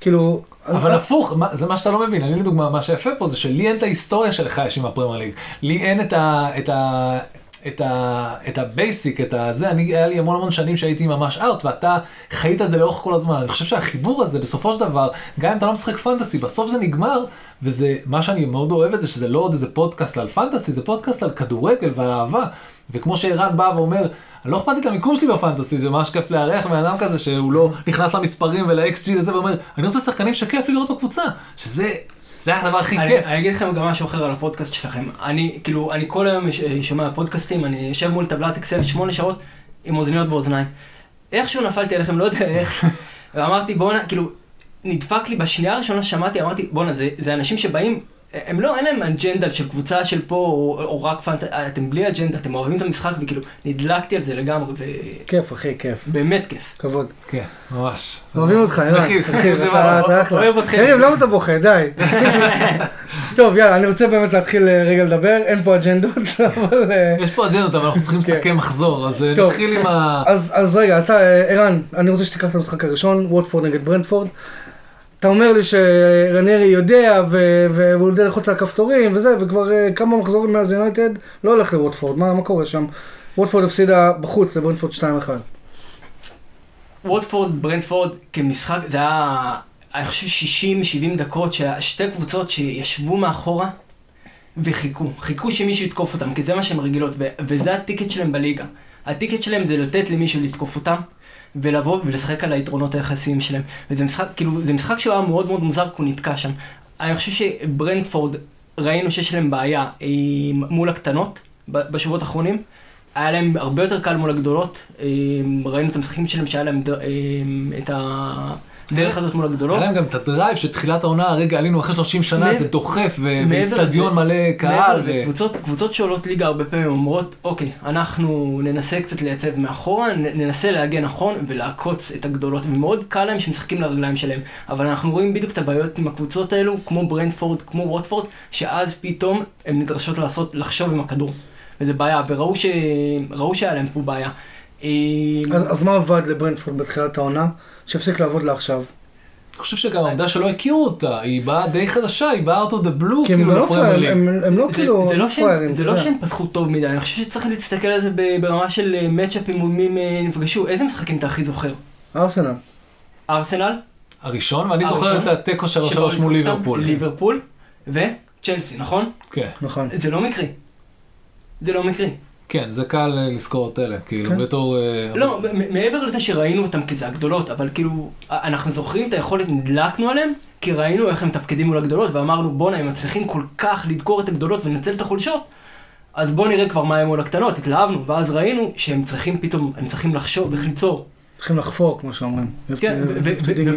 כאילו... אבל הפוך, זה מה שאתה לא מבין. אני לדוגמה, מה שיפה פה זה שלי אין את ההיסטוריה שלך יש עם הפרמייר ליג. לי אין את ה... את ה... את, ה basic, את הזה, אני, היה לי המון המון שנים שהייתי ממש out, ואתה חיית את זה לאורך כל הזמן. אני חושב שהחיבור הזה, בסופו של דבר, גם אם אתה לא משחק פנטסי, בסוף זה נגמר, וזה, מה שאני מאוד אוהב את זה, שזה לא עוד איזה פודקאסט על פנטסי, זה פודקאסט על כדורגל ועל אהבה. וכמו שערן בא ואומר, לא אכפת לי את המיקום שלי בפנטסי, זה ממש כיף לארח בן אדם כזה שהוא לא נכנס למספרים ול-XG לזה ואומר, אני רוצה שחקנים שכיף לי לראות בקבוצה, שזה זה הדבר הכי כיף. אני אגיד לכם גם משהו אחר על הפודקאסט שלכם. אני, כאילו, אני כל היום שומע פודקאסטים, אני יושב מול טבלת אקסל שמונה שעות עם אוזניות באוזניים. איכשהו נפלתי עליכם, לא יודע איך, ואמרתי בואנה, כאילו, נדפק לי בשנייה הראשונה ששמעתי, אמרתי בואנה, זה, זה אנשים שבאים הם לא, אין להם אג'נדה של קבוצה של פה, או, או רק פנט... אתם בלי אג'נדה, אתם אוהבים את המשחק, וכאילו, נדלקתי על זה לגמרי, ו... כיף, אחי, כיף. באמת כיף. כבוד. כן, ממש. אוהבים אותך. שמחים, שמחים אתה אחלה. אוהב אתכם. יריב, למה אתה בוכה? די. טוב, יאללה, אני רוצה באמת להתחיל אה, רגע לדבר, אין פה אג'נדות, אבל... אה, יש פה אג'נדות, אבל אנחנו צריכים כן. לסכם מחזור, אז אה, נתחיל עם ה... אז רגע, אתה, ערן, אני רוצה שתיקח את המשחק הראשון, ווטפורד נגד ברנדפורד. אתה אומר לי שרניירי יודע והוא יודע ללחוץ על הכפתורים וזה, וכבר uh, כמה מחזורים מאז יונייטד לא הולך לווטפורד, מה, מה קורה שם? ווטפורד הפסידה בחוץ לברנפורד 2-1. ווטפורד, ברנפורד כמשחק, זה היה, אני חושב 60-70 דקות, שתי קבוצות שישבו מאחורה וחיכו, חיכו שמישהו יתקוף אותם, כי זה מה שהן רגילות, וזה הטיקט שלהם בליגה. הטיקט שלהם זה לתת למישהו לתקוף אותם. ולבוא ולשחק על היתרונות היחסיים שלהם. וזה משחק, כאילו, זה משחק שהוא היה מאוד מאוד מוזר, כי הוא נתקע שם. אני חושב שברנדפורד, ראינו שיש להם בעיה מול הקטנות בשבועות האחרונים. היה להם הרבה יותר קל מול הגדולות. ראינו את המשחקים שלהם שהיה להם את, ה... הדרך הזאת מול הגדולות. היה להם גם את הדרייב שתחילת העונה, רגע עלינו אחרי 30 שנה, זה דוחף, ואיצטדיון מלא קהל. קבוצות, שעולות ליגה הרבה פעמים אומרות, אוקיי, אנחנו ננסה קצת לייצב מאחורה, ננסה להגן נכון ולעקוץ את הגדולות, ומאוד קל להם שמשחקים לרגליים שלהם. אבל אנחנו רואים בדיוק את הבעיות עם הקבוצות האלו, כמו ברנדפורד, כמו ווטפורד, שאז פתאום הן נדרשות לעשות, לחשוב עם הכדור. וזה בעיה, וראו שהיה להם פה בעיה. אז מה עבד לברנדפורד בתחילת העונה, שהפסיק לעבוד לה עכשיו? אני חושב שגם העובדה שלא הכירו אותה, היא באה די חדשה, היא באה out of the blue, כי הם כאילו, לא פראיירים. הם, הם לא כאילו זה לא הם שהם- פראיירים. זה לא יודע. שהם פתחו טוב מדי, אני חושב שצריך להסתכל על זה ב- ברמה של מצ'אפים מול מי הם אה, נפגשו, איזה משחקים אתה הכי זוכר? ארסנל. ארסנל? ארישון, ואני זוכר הראשון? את התיקו 3-3 שבו מול ליברפול. ליברפול וצ'לסי, נכון? כן, נכון. זה לא מקרי. זה לא מקרי. כן, זה קל אה, לזכור את אלה, כאילו, כן. בתור... אה, לא, מ- מעבר לזה שראינו אותם כזה הגדולות, אבל כאילו, אנחנו זוכרים את היכולת, נדלקנו עליהם, כי ראינו איך הם מתפקדים מול הגדולות, ואמרנו, בואנה, הם מצליחים כל כך לדקור את הגדולות ולנצל את החולשות, אז בואו נראה כבר מה הם מול הקטנות, התלהבנו, ואז ראינו שהם צריכים פתאום, הם צריכים לחשוב, איך ליצור. צריכים לחפור, כמו שאומרים. כן,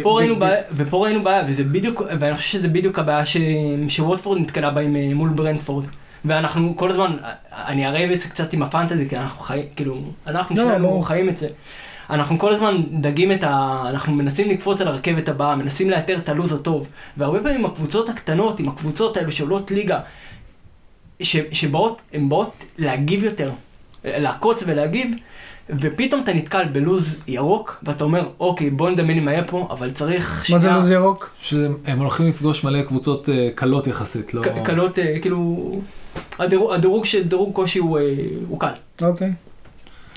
ופה ראינו בעיה, ופה ראינו בעיה, וזה בדיוק, ואני חושב שזה בדיוק הבעיה ש- שווטפורד נתקלה בה אה, מול ברנדפורד. ואנחנו כל הזמן, אני אראה את זה קצת עם הפנטזי, כי אנחנו חיים, כאילו, אנחנו לא, שלנו ברור. חיים את זה. אנחנו כל הזמן דגים את ה... אנחנו מנסים לקפוץ על הרכבת הבאה, מנסים לאתר את הלו"ז הטוב. והרבה פעמים הקבוצות הקטנות, עם הקבוצות האלו שעולות ליגה, ש, שבאות, הן באות להגיב יותר, לעקוץ ולהגיב, ופתאום אתה נתקל בלו"ז ירוק, ואתה אומר, אוקיי, בוא נדמיין מה יהיה פה, אבל צריך מה זה לוז ירוק? שהם הולכים לפגוש מלא קבוצות אה, קלות יחסית, לא... ק- קלות, אה, כאילו, הדירוג, הדירוג של דירוג קושי הוא, אה, הוא קל. אוקיי.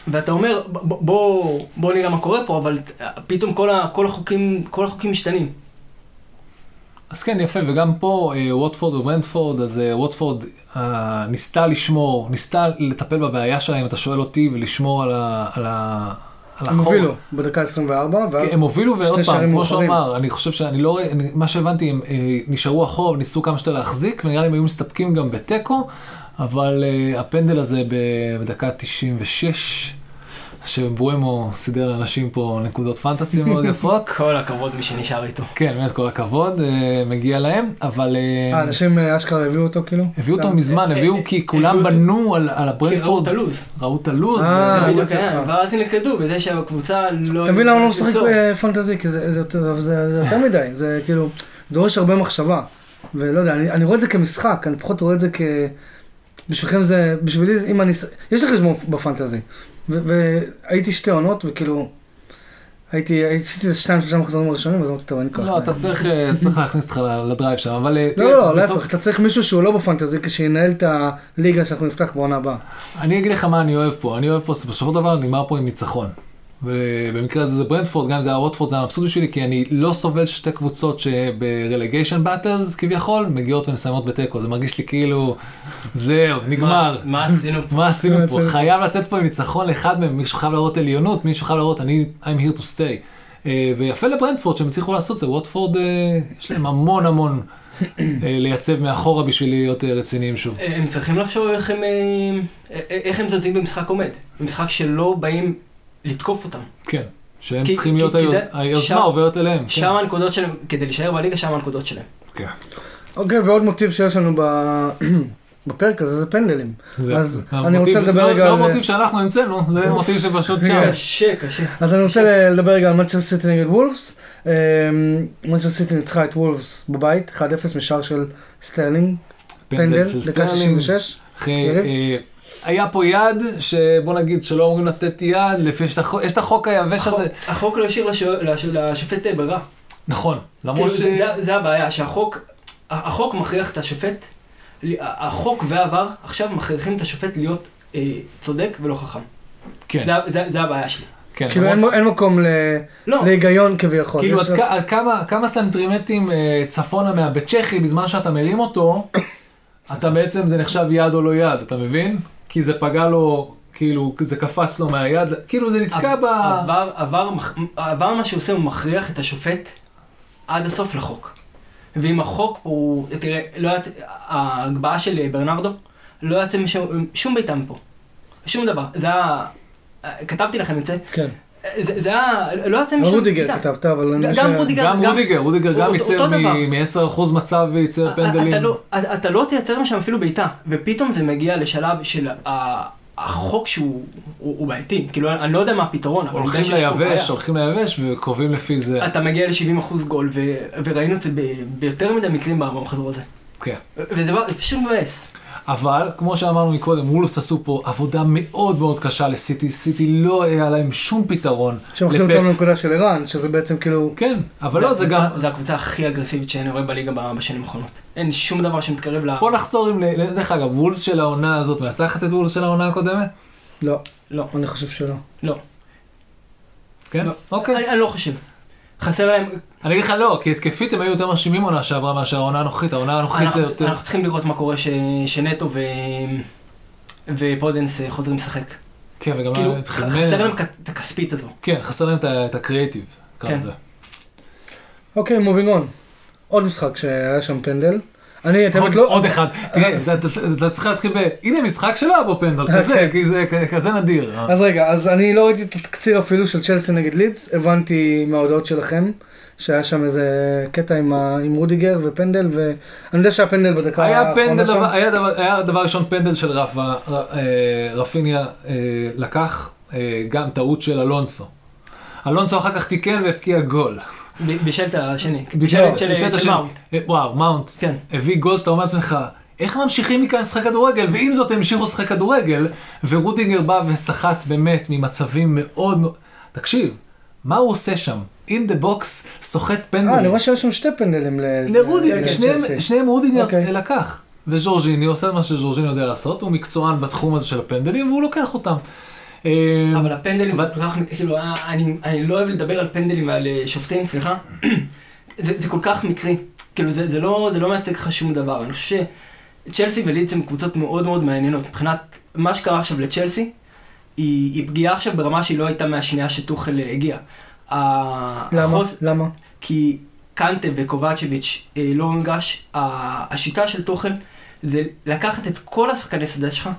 ואתה אומר, ב- ב- בוא, בוא נראה מה קורה פה, אבל אה, פתאום כל, ה, כל, החוקים, כל החוקים משתנים. אז כן, יפה, וגם פה אה, ווטפורד וברנדפורד, אז אה, ווטפורד אה, ניסתה לשמור, ניסתה לטפל בבעיה שלה, אם אתה שואל אותי, ולשמור על ה... על ה... על הם החור. הובילו בדקה 24, ואז... כן, הם הובילו, ועוד פעם, כמו שהוא מאוחרים. אמר, אני חושב שאני לא רואה, אני- מה שהבנתי, הם אה, נשארו אחורה וניסו כמה שיותר להחזיק, ונראה לי הם היו מסתפקים גם בתיקו, אבל אה, הפנדל הזה בדקה 96, שבואמו סידר לאנשים פה נקודות פנטסי מאוד יפות. כל הכבוד מי שנשאר איתו. כן, באמת כל הכבוד, אה, מגיע להם, אבל אה, אה, אנשים אה, אשכרה הביאו אותו כאילו? הביאו אותו מזמן, הביאו כי כולם בנו על על כי ראו הברנדפורד, את הלו"ז. ראו את הלו"ז, אה, אותך. ואז הם נלכדו בזה שהקבוצה לא... אתה מבין למה אני לא משחק פנטזי? כי זה- זה יותר- מדי, זה כאילו, דורש הרבה מחשבה. ולא יודע, אני אני רואה את זה כמשחק, אני פחות רואה את זה כ... בשבילכם זה, בשבילי, זה- אם אני, יש לי חשבון בפנטזי. והייתי שתי עונות, וכאילו, הייתי, עשיתי את שתיים שלושה מחזורים הראשונים, אז אמרתי, טוב, אין כוח. לא, אתה צריך אה, צריך להכניס אותך ל drive שם, אבל אה, לא, לא, להפך, אתה צריך מישהו שהוא לא בפנטזי, שינהל את הליגה שאנחנו נפתח בעונה הבאה. אני אגיד לך מה אני אוהב פה, אני אוהב פה, בסופו של דבר נגמר פה עם ניצחון. ובמקרה הזה זה ברנטפורד, גם אם זה היה ווטפורד זה היה מבסוט בשבילי, כי אני לא סובל שתי קבוצות שב relegation battles כביכול, מגיעות ומסיימות בתיקו, זה מרגיש לי כאילו, זהו, נגמר. מה- עשינו פה? מה עשינו פה? חייב לצאת פה עם ניצחון לאחד מהם, מישהו חייב להראות עליונות, מישהו חייב להראות אני I'm here to stay. אה, ויפה לברנדפורד שהם הצליחו לעשות זה, ווטפורד אה, יש להם המון המון אה, לייצב מאחורה בשביל להיות רציניים שוב. הם צריכים לחשוב איך הם, איך הם זזים במשחק עומד. במשחק שלא באים לתקוף אותם. כן, שהם כי- צריכים כי- להיות, כי היוז- זה- היוזמה שם- עוברת אליהם. כן. שם הנקודות שלהם, כדי להישאר בליגה, שם הנקודות שלהם. כן. אוקיי, ועוד מוטיב שיש לנו ב- בפרק הזה, זה פנדלים. זה- אז זה אני המוטיב- רוצה לדבר לא- רגע לא על- מוטיב שאנחנו המצאנו, זה מוטיב שפשוט שם. קשה, קשה. אז אני רוצה לדבר רגע על מנצ'סטר סיטי נגד וולפס. מנצ'סטר סיטי ניצחה את וולפס בבית, 1-0 משער של סטרלינג, פנדל, של דקה סטרלינג. 66. אחרי, היה פה יד, שבוא נגיד שלא אמורים לתת יד, לפי יש את החוק- יש את החוק היבש הזה. החוק לא השאיר לשו- לש- לשופט אה, ברירה. נכון, כאילו, למרות ש... זה- זה- זה הבעיה, שהחוק, החוק מכריח את השופט, החוק והעבר עכשיו מכריחים את השופט להיות אה, צודק ולא חכם. כן, זה- זה זה הבעיה שלי. כן. כאילו אין למרות- אין מקום ל- לא, להיגיון כביכול. כאילו, עד כ- עד כמה- כמה סנטימטרים אה, צפונה מהבית צ'כי, בזמן שאתה מרים אותו, אתה בעצם, זה נחשב יד או לא יד, אתה מבין? כי זה פגע לו, כאילו, זה קפץ לו מהיד, כאילו זה נתקע ב... עבר, עבר, עבר מה שהוא עושה, הוא מכריח את השופט עד הסוף לחוק. ואם החוק הוא, תראה, לא יצא, ההגבהה של ברנרדו, לא יצא משום, שום בעיטה מפה. שום דבר. זה היה, כתבתי לכם את זה, כן. זה זה היה, לא יצא משם רודיגר. כתבת, אבל אני גם חושב... רודיגר, גם גם- רודיגר, רודיגר גם ייצר אותו דבר. מ-10% מצב וייצר אתה פנדלים. לא- אתה אתה לא תייצר משם אפילו בעיטה, ופתאום זה מגיע לשלב של ה- החוק שהוא הוא הוא בעייתי, כאילו אני לא יודע מה הפתרון, אבל הולכים. ליבש, הולכים ליבש וקובעים לפי זה. אתה מגיע ל-70% גול, ו- וראינו את זה ב- ביותר מדי מקרים במחזור הזה. כן. וזה פשוט מבאס. אבל, כמו שאמרנו מקודם, וולס עשו פה עבודה מאוד מאוד קשה לסיטי. סיטי לא היה להם שום פתרון. שמחזיר לפ- אותנו לנקודה של ערן, שזה בעצם כאילו... כן, אבל לא, זה גם... זה הקבוצה הכי אגרסיבית שאני רואה בליגה בשנים האחרונות. אין שום דבר שמתקרב ל... בוא נחזור עם... ל- דרך אגב, וולס של העונה הזאת מנצחת את וולס של העונה הקודמת? לא, לא, אני חושב שלא. לא. כן? לא. אוקיי. אני אני לא חושב. חסר להם... אני אגיד לך לא, כי התקפית הם היו יותר מרשימים עונה שעברה מאשר העונה הנוכחית. העונה הנוכחית זה אנחנו יותר... אנחנו צריכים לראות מה קורה ש- שנטו ו... ופודנס אה, חוזרים לשחק. כן, וגם... כאילו. חסר להם את הכספית הזו. כן, חסר להם את הקריאיטיב. כן. אוקיי, מובינג און. עוד משחק שהיה שם פנדל. אני, את האמת, עוד- לא... עוד אחד. תראה, אתה- צריך להתחיל ב... הנה משחק שלא היה בו פנדל כזה, אוקיי. כי זה כזה נדיר. אז רגע, אז אני לא ראיתי את התקציר אפילו של צ'לסי נגד לידס, הבנתי מההודעות שלכם, שהיה שם איזה קטע עם, ה... עם רודיגר ופנדל, ואני יודע שהיה פנדל בדקה האחרונה פנדל, שם. היה דבר- היה דבר ראשון פנדל של רפה, ר- אה, רפיניה אה, לקח אה, גם טעות של אלונסו. אלונסו אחר כך תיקן והבקיע גול. ב- בשלט השני. בשלט- של- בשלט של השני. מאונט. אה, וואו, מאונט. כן. הביא גול שאתה אומר לעצמך, איך ממשיכים מכאן לשחק כדורגל? ועם זאת הם המשיכו לשחק כדורגל, ורוטינגר בא וסחט באמת ממצבים מאוד מאוד... תקשיב, מה הוא עושה שם? in the box, סוחט אה, אני פנדלים. רואה שהיו שם שתי פנדלים ל... לרוטינגר, ל- שניהם- רוטינגר אוקיי. לקח. וז'ורג'יני עושה מה שז'ורג'יני יודע לעשות, הוא מקצוען בתחום הזה של הפנדלים, והוא לוקח אותם. אה, אבל הפנדלים כאילו, אני, אני לא אוהב לדבר על פנדלים ועל אה, שופטים, סליחה. זה, כל כך מקרי. כאילו, זה, לא, זה לא מייצג לך שום דבר. אני חושב שצ'לסי ולידס הם קבוצות מאוד מאוד מעניינות. מבחינת מה שקרה עכשיו לצ'לסי, היא, פגיעה עכשיו ברמה שהיא לא הייתה מהשנייה שטוחל אה, הגיע. למה? כי קנטה וקובצ'ביץ' אה, לא ה- השיטה של תוכן זה לקחת את כל השחקני שדה שלך,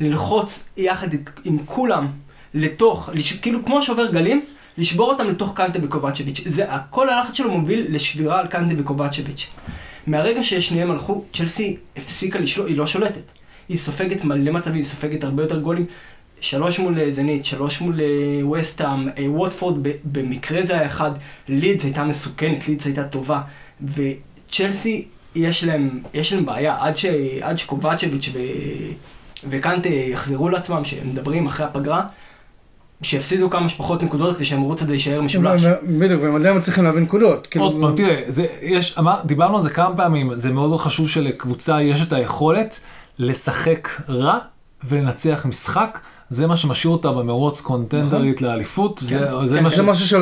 ללחוץ יחד עם כולם לתוך, כאילו כמו שובר גלים, לשבור אותם לתוך קנטה וקובצ'ביץ'. זה, כל הלחץ שלו מוביל לשבירה על קנטה וקובצ'ביץ'. מהרגע ששניהם הלכו, צ'לסי הפסיקה לשלוט, היא לא שולטת. היא סופגת מלא מצבים, היא סופגת הרבה יותר גולים. שלוש מול אה, זנית, שלוש מול אה, וסטהאם, אה, ווטפורד במקרה זה היה אחד, לידס הייתה מסוכנת, לידס הייתה טובה, וצ'לסי יש להם, יש להם בעיה, עד, ש, עד שקובצ'ביץ' ו, וקנטה יחזרו לעצמם, שהם מדברים אחרי הפגרה, שיפסידו כמה שפחות נקודות כדי שהמרוץ הזה יישאר משולש. ו- בדיוק, והם עדיין מצליחים להביא נקודות. כאילו, עוד פעם, תראה, זה, יש, אמר, דיברנו על זה כמה פעמים, זה מאוד מאוד חשוב שלקבוצה יש את היכולת לשחק רע ולנצח משחק, זה מה שמשאיר אותה במרוץ קונטנדרית לאליפות, זה, זה כן, מה כן. זה משהו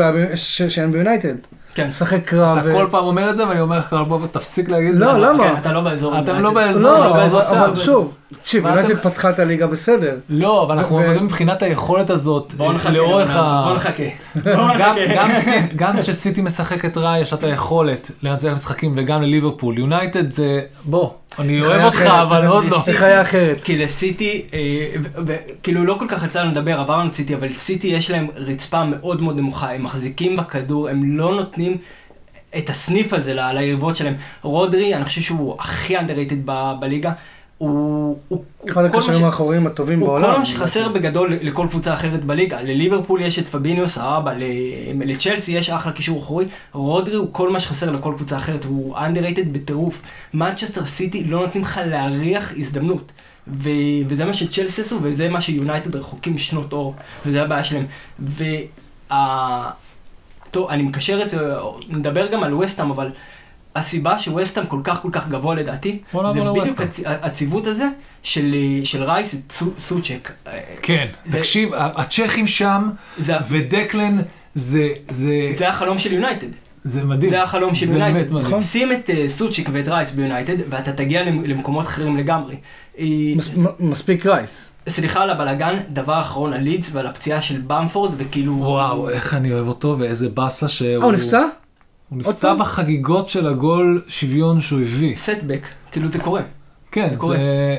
שאין ביונייטד. כן. לשחק רע אתה ו... כל פעם אומר את זה ואני אומר לך פעם תפסיק להגיד את זה. לא, למה? כן, אתה לא באזור. אתם הזה. לא באזור. לא, לא, אבל- באזור אבל שם. שוב, תקשיב, מה יונייטד אתה- פתחה את הליגה בסדר. לא, אבל אנחנו ו- מדברים מבחינת היכולת הזאת, לאורך ה... בואו נחכה. גם כשסיטי משחקת רע, יש לה את היכולת לנצח משחקים, וגם לליברפול. יונייטד זה, בוא, אני אוהב אותך, אחרת, אבל עוד לא. זה חיה אחרת. כי לסיטי, אה, כאילו לא כל כך יצא לנו לדבר, עברנו את סיטי, אבל סיטי יש להם רצפה מאוד מאוד נמוכה, הם מחזיקים בכדור, הם לא נותנים את הסניף הזה ליריבות שלהם. רודרי, אני חושב שהוא הכי underrated ב- בליגה, הוא... הוא- הוא אחד הקשרים האחוריים הטובים הוא בעולם. כל מה שחסר בגדול לכל קבוצה אחרת בליגה. לליברפול יש את פביניו סבבה, לצ'לסי יש אחלה קישור אחורי. רודרי הוא כל מה שחסר לכל קבוצה אחרת, והוא underrated בטירוף. מנצ'סטר סיטי לא נותנים לך להריח הזדמנות. ו- וזה מה שצ'לסי עשו, וזה מה שיונייטד רחוקים שנות אור, וזה הבעיה שלהם. וה... טוב, אני מקשר את זה, נדבר גם על וסטאם, אבל הסיבה שווסטאם כל כך כל כך גבוה לדעתי, זה בדיוק הציוות הזה של, של רייס את סו- סוצ'ק. כן, זה- תקשיב, הצ'כים שם, זה, ודקלן, זה, זה, זה החלום של יונייטד. זה מדהים. זה החלום של זה יונייטד. באמת מדהים. נכון. שים את אה, סוצ'יק ואת רייס ביונייטד, ואתה תגיע למ- למקומות אחרים לגמרי. אה, מס- מ- מספיק רייס. סליחה על הבלאגן, דבר אחרון על לידס ועל הפציעה של במפורד, וכאילו... וואו, איך אני אוהב אותו, ואיזה באסה שהוא... אה, הוא נפצע? הוא נפצע? בחגיגות של הגול שוויון שהוא הביא. סטבק, כאילו זה קורה. כן, זה. זה...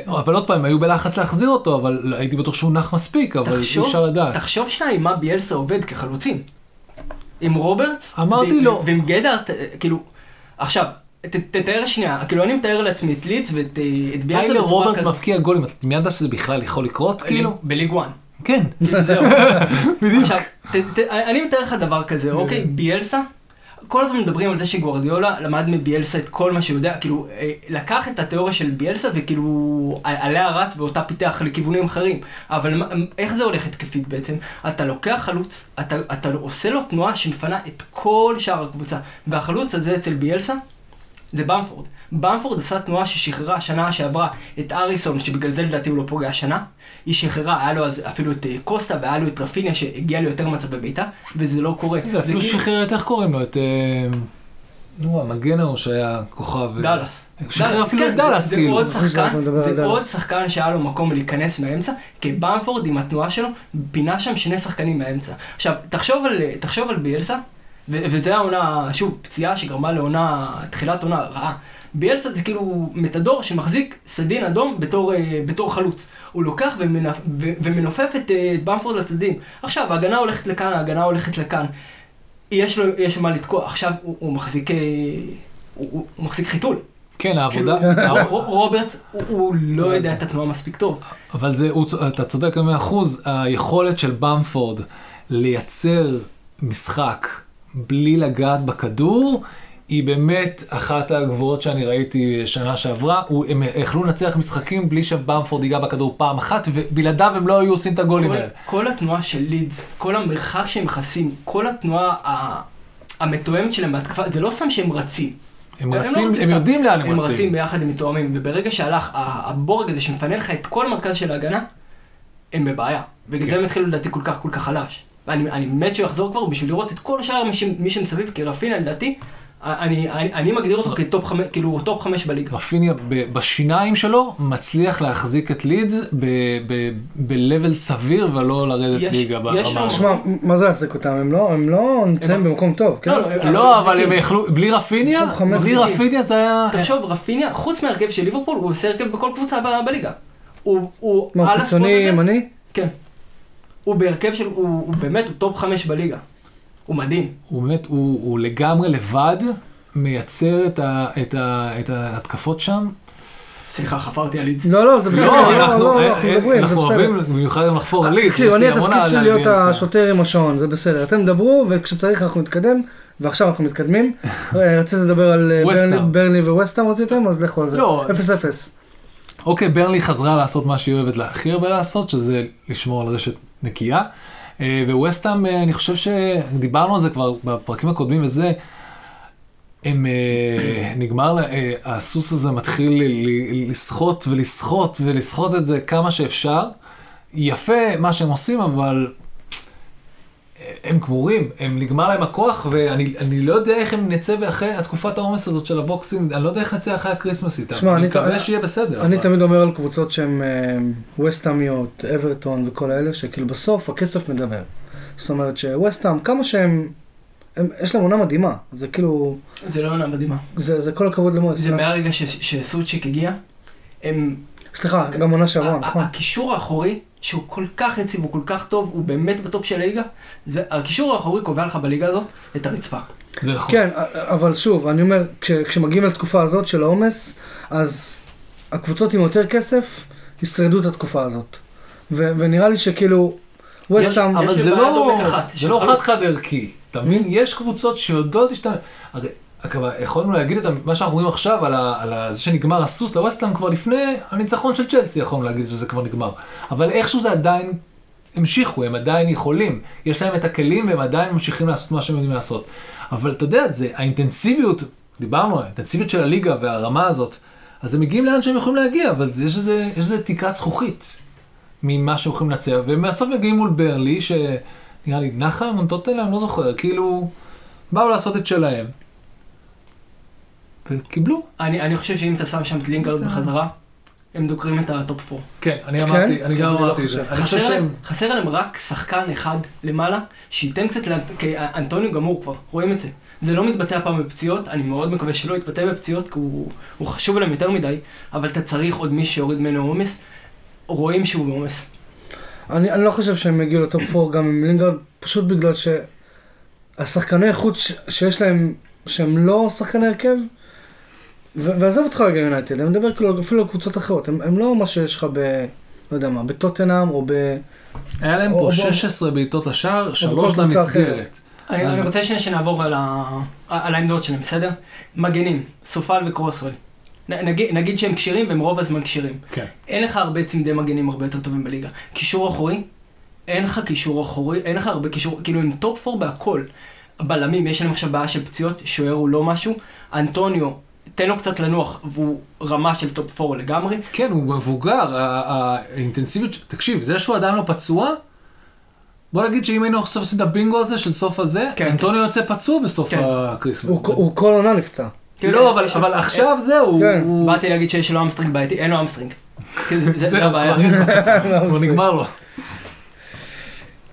אבל עוד פעם, היו בלחץ להחזיר אותו, אבל הייתי בטוח שהוא נח מספיק, אבל אי תחשוב- אפשר לדעת. תחשוב שנייה עם מה ביאלסה עובד כחלוצים. עם רוברטס. אמרתי לו. ועם גלהארדט, אה, כאילו, עכשיו, ת- תתאר שנייה, כאילו אני מתאר לעצמי את לידס ואת אה, ביאלסה טיילר בצורה רוברטס כזאת. מבקיע גולים, אתה דמיינת שזה בכלל יכול לקרות, כאילו? בליג 1. כן. כאילו זהו. בדיוק. עכשיו, אני מתאר לך דבר כזה, אוקיי, ביאלסה, כל הזמן מדברים על זה שגוורדיולה למד מביאלסה את כל מה שהוא יודע, כאילו, אה, לקח את התיאוריה של ביאלסה וכאילו עליה רץ ואותה פיתח לכיוונים אחרים. אבל איך זה הולך התקפית בעצם? אתה לוקח חלוץ, אתה, אתה עושה לו תנועה שמפנה את כל שאר הקבוצה, והחלוץ הזה אצל ביאלסה זה במפורד. במפורד עשה תנועה ששחררה שנה שעברה את אריסון, שבגלל זה לדעתי הוא לא פוגע השנה. היא שחררה, היה לו אז אפילו את אה, קוסטה והיה לו את רפיניה שהגיע ליותר מצב בביתה, וזה לא קורה. זה אפילו שחרר את, איך קוראים לו? את... אה, נו, המגן ההוא שהיה כוכב. אה, דאלאס. שחרר אפילו כן, את דאלאס, זה- כאילו. זה עוד שחקן, שהיה לו מקום להיכנס מהאמצע, כי במפורד עם התנועה שלו, פינה שם שני שחקנים מהאמצע. עכשיו, תחשוב על, תחשוב על ביאלסה, וזה העונה, שוב, פציעה שגרמה לעונה, תחילת עונה רעה. ביאלסה זה כאילו מתדור שמחזיק סדין אדום בתור, אה, בתור חלוץ. הוא לוקח ומנפ, ומנופף את, אה, את במפורד לצדדים. עכשיו, ההגנה הולכת לכאן, ההגנה הולכת לכאן. יש לו, יש מה לתקוע. עכשיו, הוא, הוא מחזיק, אה, הוא, הוא, הוא מחזיק חיתול. כן, העבודה, כאילו, ר- רוברטס, הוא- הוא לא יודע את התנועה מספיק טוב. אבל זה, הוא, אתה צודק במאה אחוז, היכולת של במפורד לייצר משחק בלי לגעת בכדור, היא באמת אחת הגבוהות שאני ראיתי שנה שעברה. הוא, הם יכלו לנצח משחקים בלי שבמפורד ייגע בכדור פעם אחת, ובלעדיו הם לא היו עושים את הגולים האלה. כל התנועה של לידס, כל המרחק שהם מכסים, כל התנועה ה- המתואמת שלהם בהתקפה, זה לא סתם שהם רצים. הם לא רצים, רצים הם. יודעים לאן הם הם רצים רצים. ביחד, הם מתואמים, וברגע שהלך הבורג הזה שמפנה לך את כל המרכז של ההגנה, הם בבעיה. בגלל כן. זה הם התחילו לדעתי כל כך כל כך חלש. ואני אני מת שהוא יחזור כבר בשביל לראות את כל שאר מי שמסביב, כי רפיניה לדעתי, אני, אני, אני מגדיר אותו כטופ חמש, כאילו טופ חמש בליגה. רפיניה ב- בשיניים שלו מצליח להחזיק את לידס ב- ב- ב-level סביר ולא לרדת יש- ליגה יש ברמה. שמע, מה זה להחזיק אותם? הם לא, הם לא נמצאים במקום טוב, כן? לא, לא, לא, אבל הם כאילו- יכלו, בלי רפיניה, בלי. רפיניה זה היה... תחשוב, רפיניה, חוץ מהרכב של ליברפול, הוא עושה הרכב בכל קבוצה ב- בליגה. הוא, הוא מה, על הוא קיצוני ימני? כן. הוא בהרכב של, הוא, הוא באמת, הוא טופ חמש בליגה. הוא מדהים. הוא באמת, הוא, הוא לגמרי לבד מייצר את, ה, את, ה, את ההתקפות שם. סליחה, חפרתי על לידס. לא, לא, זה בסדר, לא, לא, אנחנו, לא, אה, אנחנו אה, מדברים, זה אנחנו. אוהבים במיוחד גם לחפור על לידס. תקשיב, אני התפקיד שלי להיות. השוטר עם השעון, זה בסדר. אתם דברו, וכשצריך אנחנו נתקדם, ועכשיו אנחנו מתקדמים. אה, רציתם לדבר על ברנלי ווסטהאם רציתם? אז לכו על זה. לא. 0-0. אוקיי, ברנלי חזרה לעשות מה שהיא אוהבת הכי הרבה לעשות, שזה לשמור על רשת נקייה. אה, וווסטהאם, אה, אני חושב שדיברנו על זה כבר בפרקים הקודמים וזה, הם, אה, נגמר, הסוס הזה מתחיל לסחוט ולסחוט ולסחוט את זה כמה שאפשר. יפה מה שהם עושים, אבל הם גמורים, הם נגמר להם הכוח, ואני אני לא יודע איך הם נצא אחרי התקופת העומס הזאת של הבוקסינג, אני לא יודע איך נצא אחרי הקריסמס איתם. שמע, אני מקווה שיהיה בסדר. אני אבל- תמיד אומר על קבוצות שהן ווסטהאמיות, אברטון וכל האלה, שכאילו בסוף הכסף מדבר. זאת אומרת שווסטהאם, כמה שהם, הם- יש להם עונה מדהימה. זה כאילו, זה לא עונה מדהימה. זה זה כל הכבוד למועס. זה מהרגע שסוצ'יק הגיע, הם... סליחה, גם עונה שעברה, נכון. הקישור האחורי, שהוא כל כך יציב, הוא כל כך טוב, הוא באמת בטופ של הליגה, זה- הקישור האחורי קובע לך בליגה הזאת את הרצפה. זה נכון. כן, אבל שוב, אני אומר, כש, כשמגיעים לתקופה הזאת של העומס, אז הקבוצות עם יותר כסף ישרדו את התקופה הזאת. ו, ונראה לי שכאילו, ווסטהאם, אבל יש זה לא, זה לא חד חד ערכי, אתה מבין? יש קבוצות שיודעות להשתמש, יכולנו להגיד את מה שאנחנו רואים עכשיו על, ה, על ה, זה שנגמר הסוס לווסטהאם כבר לפני הניצחון של צ'לסי יכולנו להגיד שזה כבר נגמר, אבל איכשהו זה עדיין המשיכו, הם עדיין יכולים, יש להם את הכלים והם עדיין ממשיכים לעשות מה שהם יודעים לעשות. אבל אתה יודע, זה האינטנסיביות, דיברנו, האינטנסיביות של הליגה והרמה הזאת, אז הם מגיעים לאן שהם יכולים להגיע, אבל זה- יש איזה תקרת זכוכית. ממה שהם יכולים לנצח, והם בסוף מגיעים מול ברנלי, שנראה לי נחה מונטוטלה, אני לא זוכר, כאילו, באו לעשות את שלהם. וקיבלו. אני, אני חושב שאם אתה שם שם את לינגרד בחזרה, הם דוקרים את הטופ 4. כן, אני אמרתי, אני גם אני לא אמרתי את. זה. חסר. להם, חסר להם רק שחקן אחד למעלה, שייתן קצת, כי אנטוניו גמור כבר, רואים את זה. זה לא מתבטא הפעם בפציעות, אני מאוד מקווה שלא יתבטא בפציעות, כי הוא, הוא חשוב להם יותר מדי, אבל אתה צריך עוד מי שיוריד ממנו עומס, רואים שהוא בעומס. אני, אני לא חושב שהם יגיעו לטופ 4 גם עם לינגרד, פשוט בגלל שהשחקני ש- שיש להם, שהם לא שחקני הרכב, ועזוב אותך רגע יונייטד, אני מדבר כאילו אפילו על קבוצות אחרות, הם, הם לא מה שיש לך ב... לא יודע מה, בטוטנאם או ב... היה להם או- פה או- 16 בעיטות לשער, שלוש למסגרת. אני, אז- אני רוצה שנעבור על, ה... על העמדות שלהם, בסדר? מגנים, צופאל וקרסוול. נגיד, נגיד שהם כשירים והם רוב הזמן כשירים. כן. אין לך הרבה צמדי מגנים הרבה יותר טובים בליגה. קישור אחורי, אין לך קישור אחורי, אין לך הרבה קישור, כאילו הם טופ 4 בהכל. בלמים, יש להם עכשיו בעיה של פציעות, שוער הוא לא משהו. אנטוניו, תן לו קצת לנוח, והוא רמה של טופ 4 לגמרי. כן, הוא מבוגר, האינטנסיביות, תקשיב, זה שהוא עדיין לא פצוע, בוא נגיד שאם היינו עכשיו עושים את הבינגו הזה של סוף הזה, כן, אנטוניו יוצא פצוע בסוף כן. הקריסמס. הוא, הוא כל עונה נפצע. לא, אבל- אבל עכשיו זהו, כן. הוא- באתי להגיד שיש לו אמסטרינג בעייתי, אין לו אמסטרינג. כן, זה- הבעיה. כבר נגמר לו.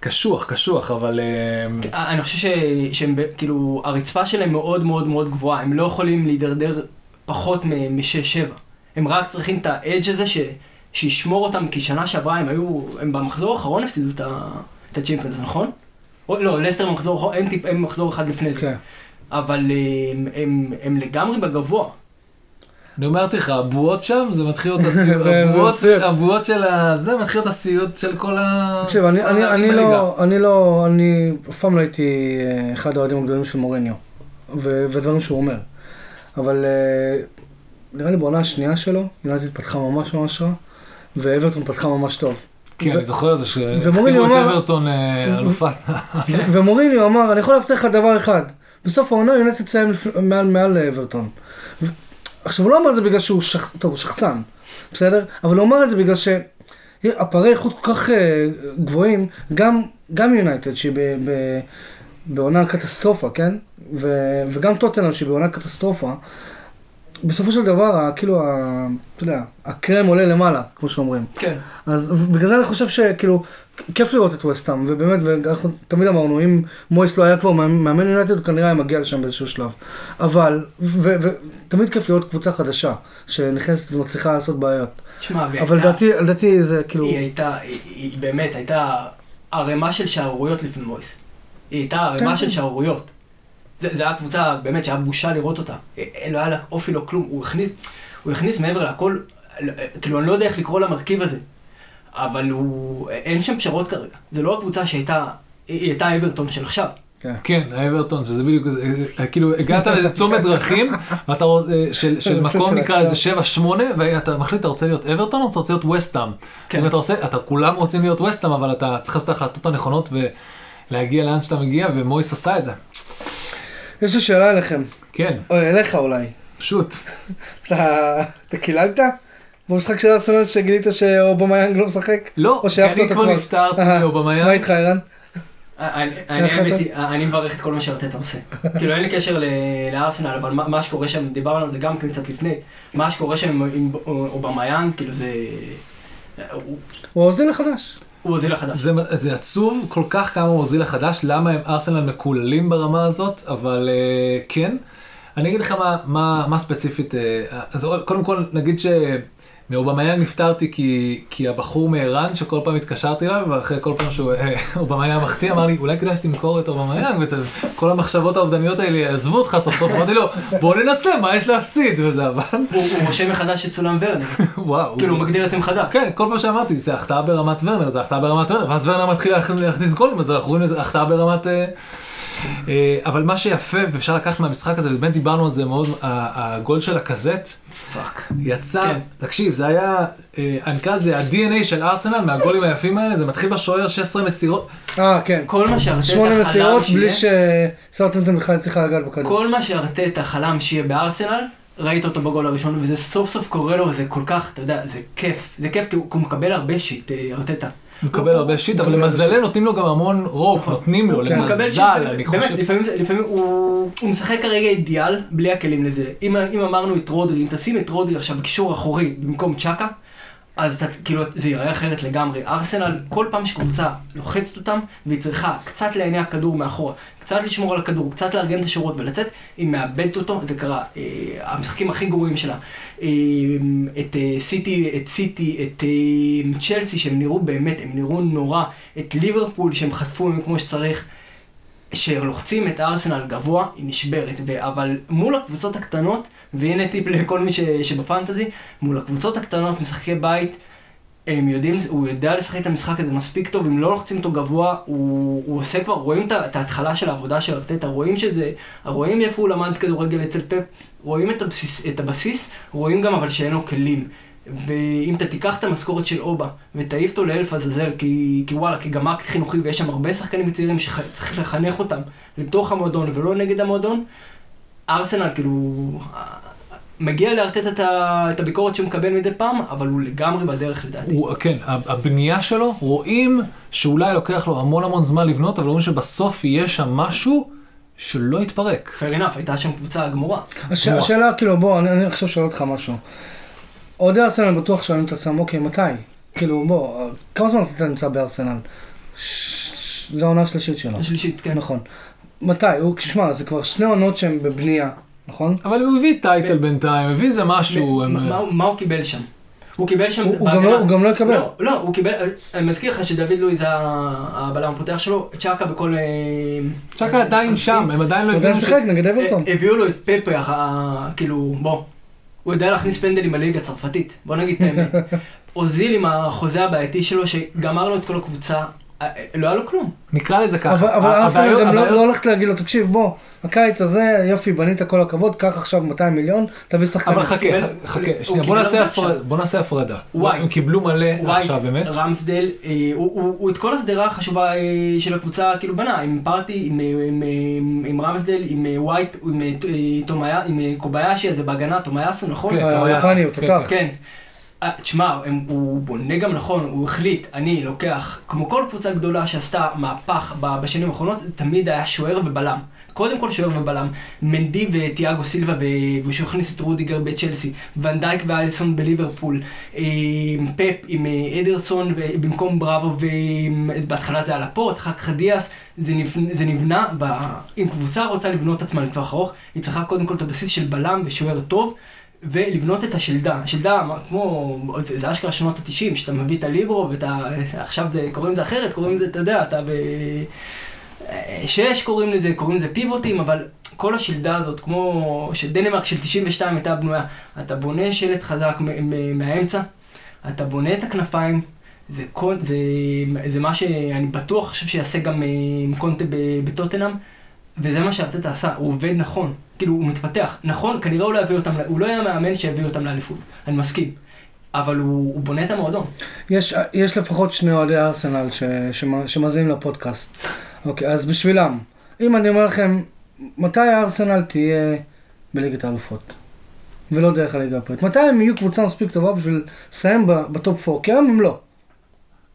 קשוח, קשוח, אבל... אה, אני חושב ש- שהם, כאילו, הרצפה שלהם מאוד מאוד מאוד גבוהה, הם לא יכולים להידרדר פחות מ-6-7. הם רק צריכים את האדג' הזה ש- שישמור אותם, כי שנה שעברה הם היו, הם במחזור האחרון הפסידו את ה- את הצ'ימפיונס, נכון? או, לא, לסטר במחזור האחרון, הם, טיפ- הם מחזור אחד לפני זה. כן. אבל הם, הם, הם לגמרי בגבוה. אני אומרת לך, הבועות שם, זה מתחיל להיות הסיוט, הבועות- של ה... זה מתחיל להיות הסיוט של כל ה... תקשיב, אני. לא, אני לא, אני אף פעם לא הייתי אה, אחד האוהדים הגדולים של מוריניו, ודברים שהוא אומר. אבל אה, נראה לי בעונה השנייה שלו, יונייטד פתחה ממש ממש רע, ואברטון פתחה ממש טוב. כן, אני זוכר את זה, שהחתימו את אברטון אה, אלופת. ומוריניו אמר, אני יכול להבטיח לך דבר אחד, בסוף העונה יונייטד תסיים מעל אברטון. עכשיו הוא לא אמר את זה בגלל שהוא שח... טוב, הוא שחצן, בסדר? אבל הוא אמר את זה בגלל שהפערי איכות כל כך אה, גבוהים, גם, גם יונייטד שהיא ב, ב, בעונה קטסטרופה, כן? ו, וגם טוטנאם שהיא בעונה קטסטרופה, בסופו של דבר, כאילו, ה- אתה יודע, הקרם עולה למעלה, כמו שאומרים. כן. אז בגלל זה אני חושב שכאילו, כיף לראות את וסטאם, ובאמת, ואנחנו תמיד אמרנו, אם מויס לא היה כבר מאמן יונייטד, הוא כנראה היה מגיע לשם באיזשהו שלב. אבל, ותמיד כיף לראות קבוצה חדשה, שנכנסת ומצליחה לעשות בעיות. שמע, אבל לדעתי, לדעתי זה כאילו, היא הייתה, היא, באמת הייתה ערימה של שערוריות לפני מויס. היא הייתה ערימה כן, של. שערוריות. זה, זה היה קבוצה באמת שהיה בושה לראות אותה. אה, לא היה לה אופי, לא כלום. הוא הכניס, הוא הכניס מעבר לכל, אה, כאילו אני לא יודע איך לקרוא למרכיב הזה, אבל הוא, אין שם פשרות כרגע. זה לא הקבוצה שהייתה, היא הייתה אברטון של עכשיו. כן, האברטון, שזה בדיוק, אה, אה, כאילו הגעת לאיזה צומת דרכים, ואתה אה, של של מקום נקרא. איזה 7-8, ואתה מחליט, אתה רוצה להיות אברטון או אתה רוצה להיות וסטאם? כן. אם אתה עושה, אתה כולם רוצים להיות וסטאם, אבל אתה צריך לעשות את ההחלטות הנכונות ולהגיע לאן שאתה מגיע, ומויס עשה את זה. יש לי שאלה אליכם, כן, או אליך אולי. פשוט. אתה אתה קיללת? במשחק של ארסנל שגילית שאובמה לא משחק? לא, או שאהבת אני אותו כבר כבר? נפטרתי אה, מאובמיאנג. מה איתך ערן? אני, אני, האמת אתה? היא, אני מברך את כל מה שארטטה עושה. כאילו אין לי קשר לארסנל, אבל מה, שקורה שם, דיברנו על זה גם כן קצת לפני, מה שקורה שם עם, עם אובמיאנג, כאילו זה... הוא, האוזיל החדש. הוא האוזיל החדש. זה, זה עצוב כל כך כמה הוא האוזיל החדש, למה הם ארסנל מקוללים ברמה הזאת, אבל אה, כן. אני אגיד לך מה, מה, מה ספציפית, אה, אז קודם כל נגיד שמאובמיאנג נפטרתי כי, כי הבחור מערן שכל פעם התקשרתי אליו, ואחרי כל פעם שהוא אה, אובמיאנג מחטיא אמר לי אולי כדאי שתמכור את אובמיאנג וכל המחשבות האובדניות האלה יעזבו אותך סוף סוף, אמרתי לו בוא ננסה מה יש להפסיד? וזה אבל הוא, רושם מחדש את סולם ורנר, וואו. כאילו הוא מגדיר את זה מחדש. כן, כל פעם שאמרתי, זה החטאה ברמת ורנר, זה החטאה ברמת ורנר, ואז ורנר מתחיל להכניס- גולים, אז אנחנו רואים את החטאה ברמת... אה, אבל מה שיפה, ואפשר לקחת מהמשחק הזה, ובאמת דיברנו על זה מאוד, ה- הגול של לקאזט, פאק. יצא, כן. תקשיב, זה היה, אה, אני אקרא לזה ה-DNA של ארסנל, מהגולים היפים האלה, זה מתחיל בשוער 16 מסירות, אה, כן. כל מה שארטטה שמונה חלם מסירות בלי שיהיה, שסאוטהמפטון בכלל הצליחה לגעת בכדור. כל מה שארטטה חלם שיהיה בארסנל, ראית אותו בגול הראשון, וזה סוף סוף קורה לו, וזה כל כך, אתה יודע, זה כיף. זה כיף כי הוא, כי הוא מקבל הרבה shit, אה, ארטטה. הוא מקבל הרבה shit, אבל למזלנו נותנים לו גם המון rope, נכון. נותנים לו, למזל, אני באמת, חושב. זה- לפעמים הוא, משחק כרגע אידיאל, בלי הכלים לזה. אם, אמרנו את רודרי, אם תשים את רודרי עכשיו בקישור אחורי במקום צ'אקה, אז אתה, כאילו, זה ייראה אחרת לגמרי. ארסנל, כל פעם שקבוצה לוחצת אותם, והיא צריכה קצת להניע כדור מאחורה, קצת לשמור על הכדור, קצת לארגן את השורות ולצאת, היא מאבדת אותו, זה קרה. אה, המשחקים הכי גרועים שלה. את אה, סיטי, את סיטי, את אה, צ'לסי, שהם נראו באמת, הם נראו נורא. את ליברפול, שהם חטפו מהם כמו שצריך. שלוחצים את ארסנל גבוה, היא נשברת. אבל מול הקבוצות הקטנות, והנה טיפ לכל מי שבפנטזי, מול הקבוצות הקטנות, משחקי בית, הם יודעים, הוא יודע לשחק את המשחק הזה מספיק טוב, אם לא לוחצים אותו גבוה, הוא, הוא עושה כבר, רואים את ההתחלה של העבודה של ארטטה, רואים שזה, רואים איפה הוא למד כדורגל אצל פפ, רואים את הבסיס, את הבסיס, רואים גם אבל שאין לו כלים. ואם אתה תיקח את המשכורת של אובה ותעיף אותו לאלף עזאזל, כי, כי וואלה, כי גם אקט חינוכי ויש שם הרבה שחקנים צעירים שצריך לחנך אותם לתוך המועדון ולא נגד המועדון, ארסנל כאילו מגיע לארטט את, את הביקורת שהוא מקבל מדי פעם, אבל הוא לגמרי בדרך לדעתי. הוא, כן, הבנייה שלו, רואים שאולי לוקח לו המון המון זמן לבנות, אבל רואים שבסוף יהיה שם משהו שלא יתפרק. fair enough, הייתה שם קבוצה גמורה. הש... השאלה, כאילו, בוא, אני, אני עכשיו שואל אותך משהו. אוהדי ארסנל בטוח שואלים את עצמם, אוקיי, מתי? כאילו, בוא, כמה זמן אתה נמצא בארסנל? ש- זו העונה השלישית שלו. השלישית, כן. נכון. מתי? הוא, תשמע, זה כבר שני עונות שהן בבנייה, נכון? אבל הוא הביא טייטל בינתיים, הביא איזה משהו. מה- הם- מה- מה הוא קיבל שם? הוא קיבל שם... הוא- הוא בהגנה- גם לא- הוא גם לא יקבל. לא, לא, הוא קיבל... אני מזכיר לך שדוד לואיז הבלם הפותח שלו, צ'אקה בכל... אה, צ'קה עדיין משחקים. שם, הם עדיין לא הוא עדיין הבינו ש- שיחק נגד אברטון. אה, הביאו לו את פפה, כאילו, בוא. הוא יודע להכניס פנדלים בליגה הצרפתית, בוא נגיד את האמת. אוזיל עם החוזה הבעייתי שלו, שגמר לו את כל הקבוצה, אה, אה, לא היה לו כלום. נקרא לזה ככה. אבל, ארסנל גם לא, הבעיות- לא הולכת להגיד לו, תקשיב, בוא, הקיץ הזה, יופי, בנית כל הכבוד, קח עכשיו 200 מיליון, תביא שחקן. אבל חכה, חכה, שנייה, בוא נעשה הפרדה. וואי. הם קיבלו מלא עכשיו באמת. רמסדל, אה, הוא, את כל השדרה החשובה אה, של הקבוצה כאילו בנה, עם פארטי, עם, אה, רמסדל, עם אה, ווייט, עם, אה, אה, אה, קוביישי, הזה בהגנה, תומייסו, נכון? כן, אה, היפני, הוא כן, תותח. כן. אה, תשמע, הוא בונה גם נכון, הוא החליט, אני לוקח, כמו כל קבוצה גדולה שעשתה מהפך בשנים האחרונות, זה תמיד היה שוער ובלם. קודם כל שוער ובלם. מנדי ותיאגו סילבה, ו- ושהוא הכניס את רודיגר בצ'לסי, ונדייק ואליסון בליברפול, פפ עם אה, אדרסון במקום בראבו, ובהתחלה זה היה לפורט, אחר כך דיאס, זה נבנה, זה נבנה ב... אם קבוצה רוצה לבנות את עצמה לטווח ארוך, היא צריכה קודם כל את הבסיס של בלם ושוער טוב. ולבנות את השלדה, השלדה כמו, זה, אשכרה שנות התשעים, שאתה מביא את הליברו ואתה, עכשיו זה, קוראים לזה אחרת, קוראים לזה, אתה יודע, אתה ב... שש קוראים לזה, קוראים לזה פיבוטים, אבל כל השלדה הזאת, כמו שדנמרק של 92 הייתה בנויה, אתה בונה שלט חזק מהאמצע, אתה בונה את הכנפיים, זה, כל, זה, זה מה שאני בטוח חושב שיעשה גם אה, קונטה בטוטנאם, וזה מה שארטטה עשה, הוא עובד נכון, כאילו הוא מתפתח, נכון, כנראה הוא לא יביא אותם, הוא לא היה מאמן שיביא אותם לאליפות, אני מסכים, אבל הוא, הוא בונה את המועדון. יש, יש לפחות שני אוהדי ארסנל ש, שמ- שמאזינים לפודקאסט. אוקיי, אז בשבילם, אם אני אומר לכם, מתי הארסנל תהיה בליגת האלופות? ולא דרך הליגה הפרט. מתי הם יהיו קבוצה מספיק טובה בשביל לסיים ב- בטופ 4? כי היום הם לא.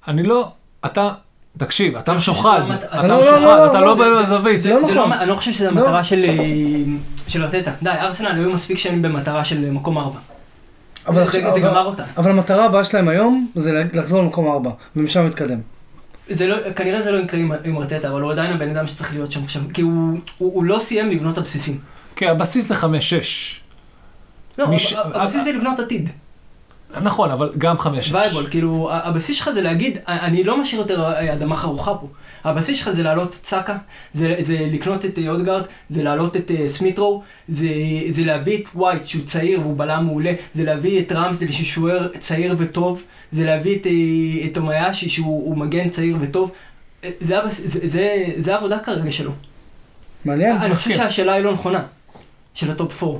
אני לא, אתה, תקשיב, אתה משוחד, אתה לא, משוחד, אתה לא, זה- בזווית. זה לא נכון. אני לא חושב שזו לא. המטרה של, אה, ארטטה. די, ארסנל היו מספיק שנים במטרה של מקום ארבע. אבל, זה- זה גמר אותה. אבל המטרה הבאה שלהם היום זה לחזור למקום 4, ומשם להתקדם. זה לא, כנראה זה לא יקרה עם- ארטטה, אבל הוא עדיין הבן אדם שצריך להיות שם עכשיו, כי הוא, הוא, הוא לא סיים לבנות את הבסיסים. כן, הבסיס זה חמש-שש. לא, מש- הב- הבסיס זה לבנות עתיד. נכון, אבל גם חמש-שש. וייבול, כאילו, הבסיס שלך זה להגיד, אני לא משאיר יותר אה, אדמה חרוכה פה. הבסיס שלך זה להעלות את סאקה, זה, זה לקנות את אה, אודגרד, זה להעלות את אה, סמית' רו, זה, זה להביא את ווייט שהוא צעיר והוא בלם מעולה, זה להביא את רמסדל שהוא שוער צעיר וטוב, זה להביא את, את טומיאסו שהוא הוא מגן צעיר וטוב. זה, זה, זה, זה העבודה כרגע שלו. מעניין? אני חושב. שהשאלה היא לא נכונה, של ה top 4.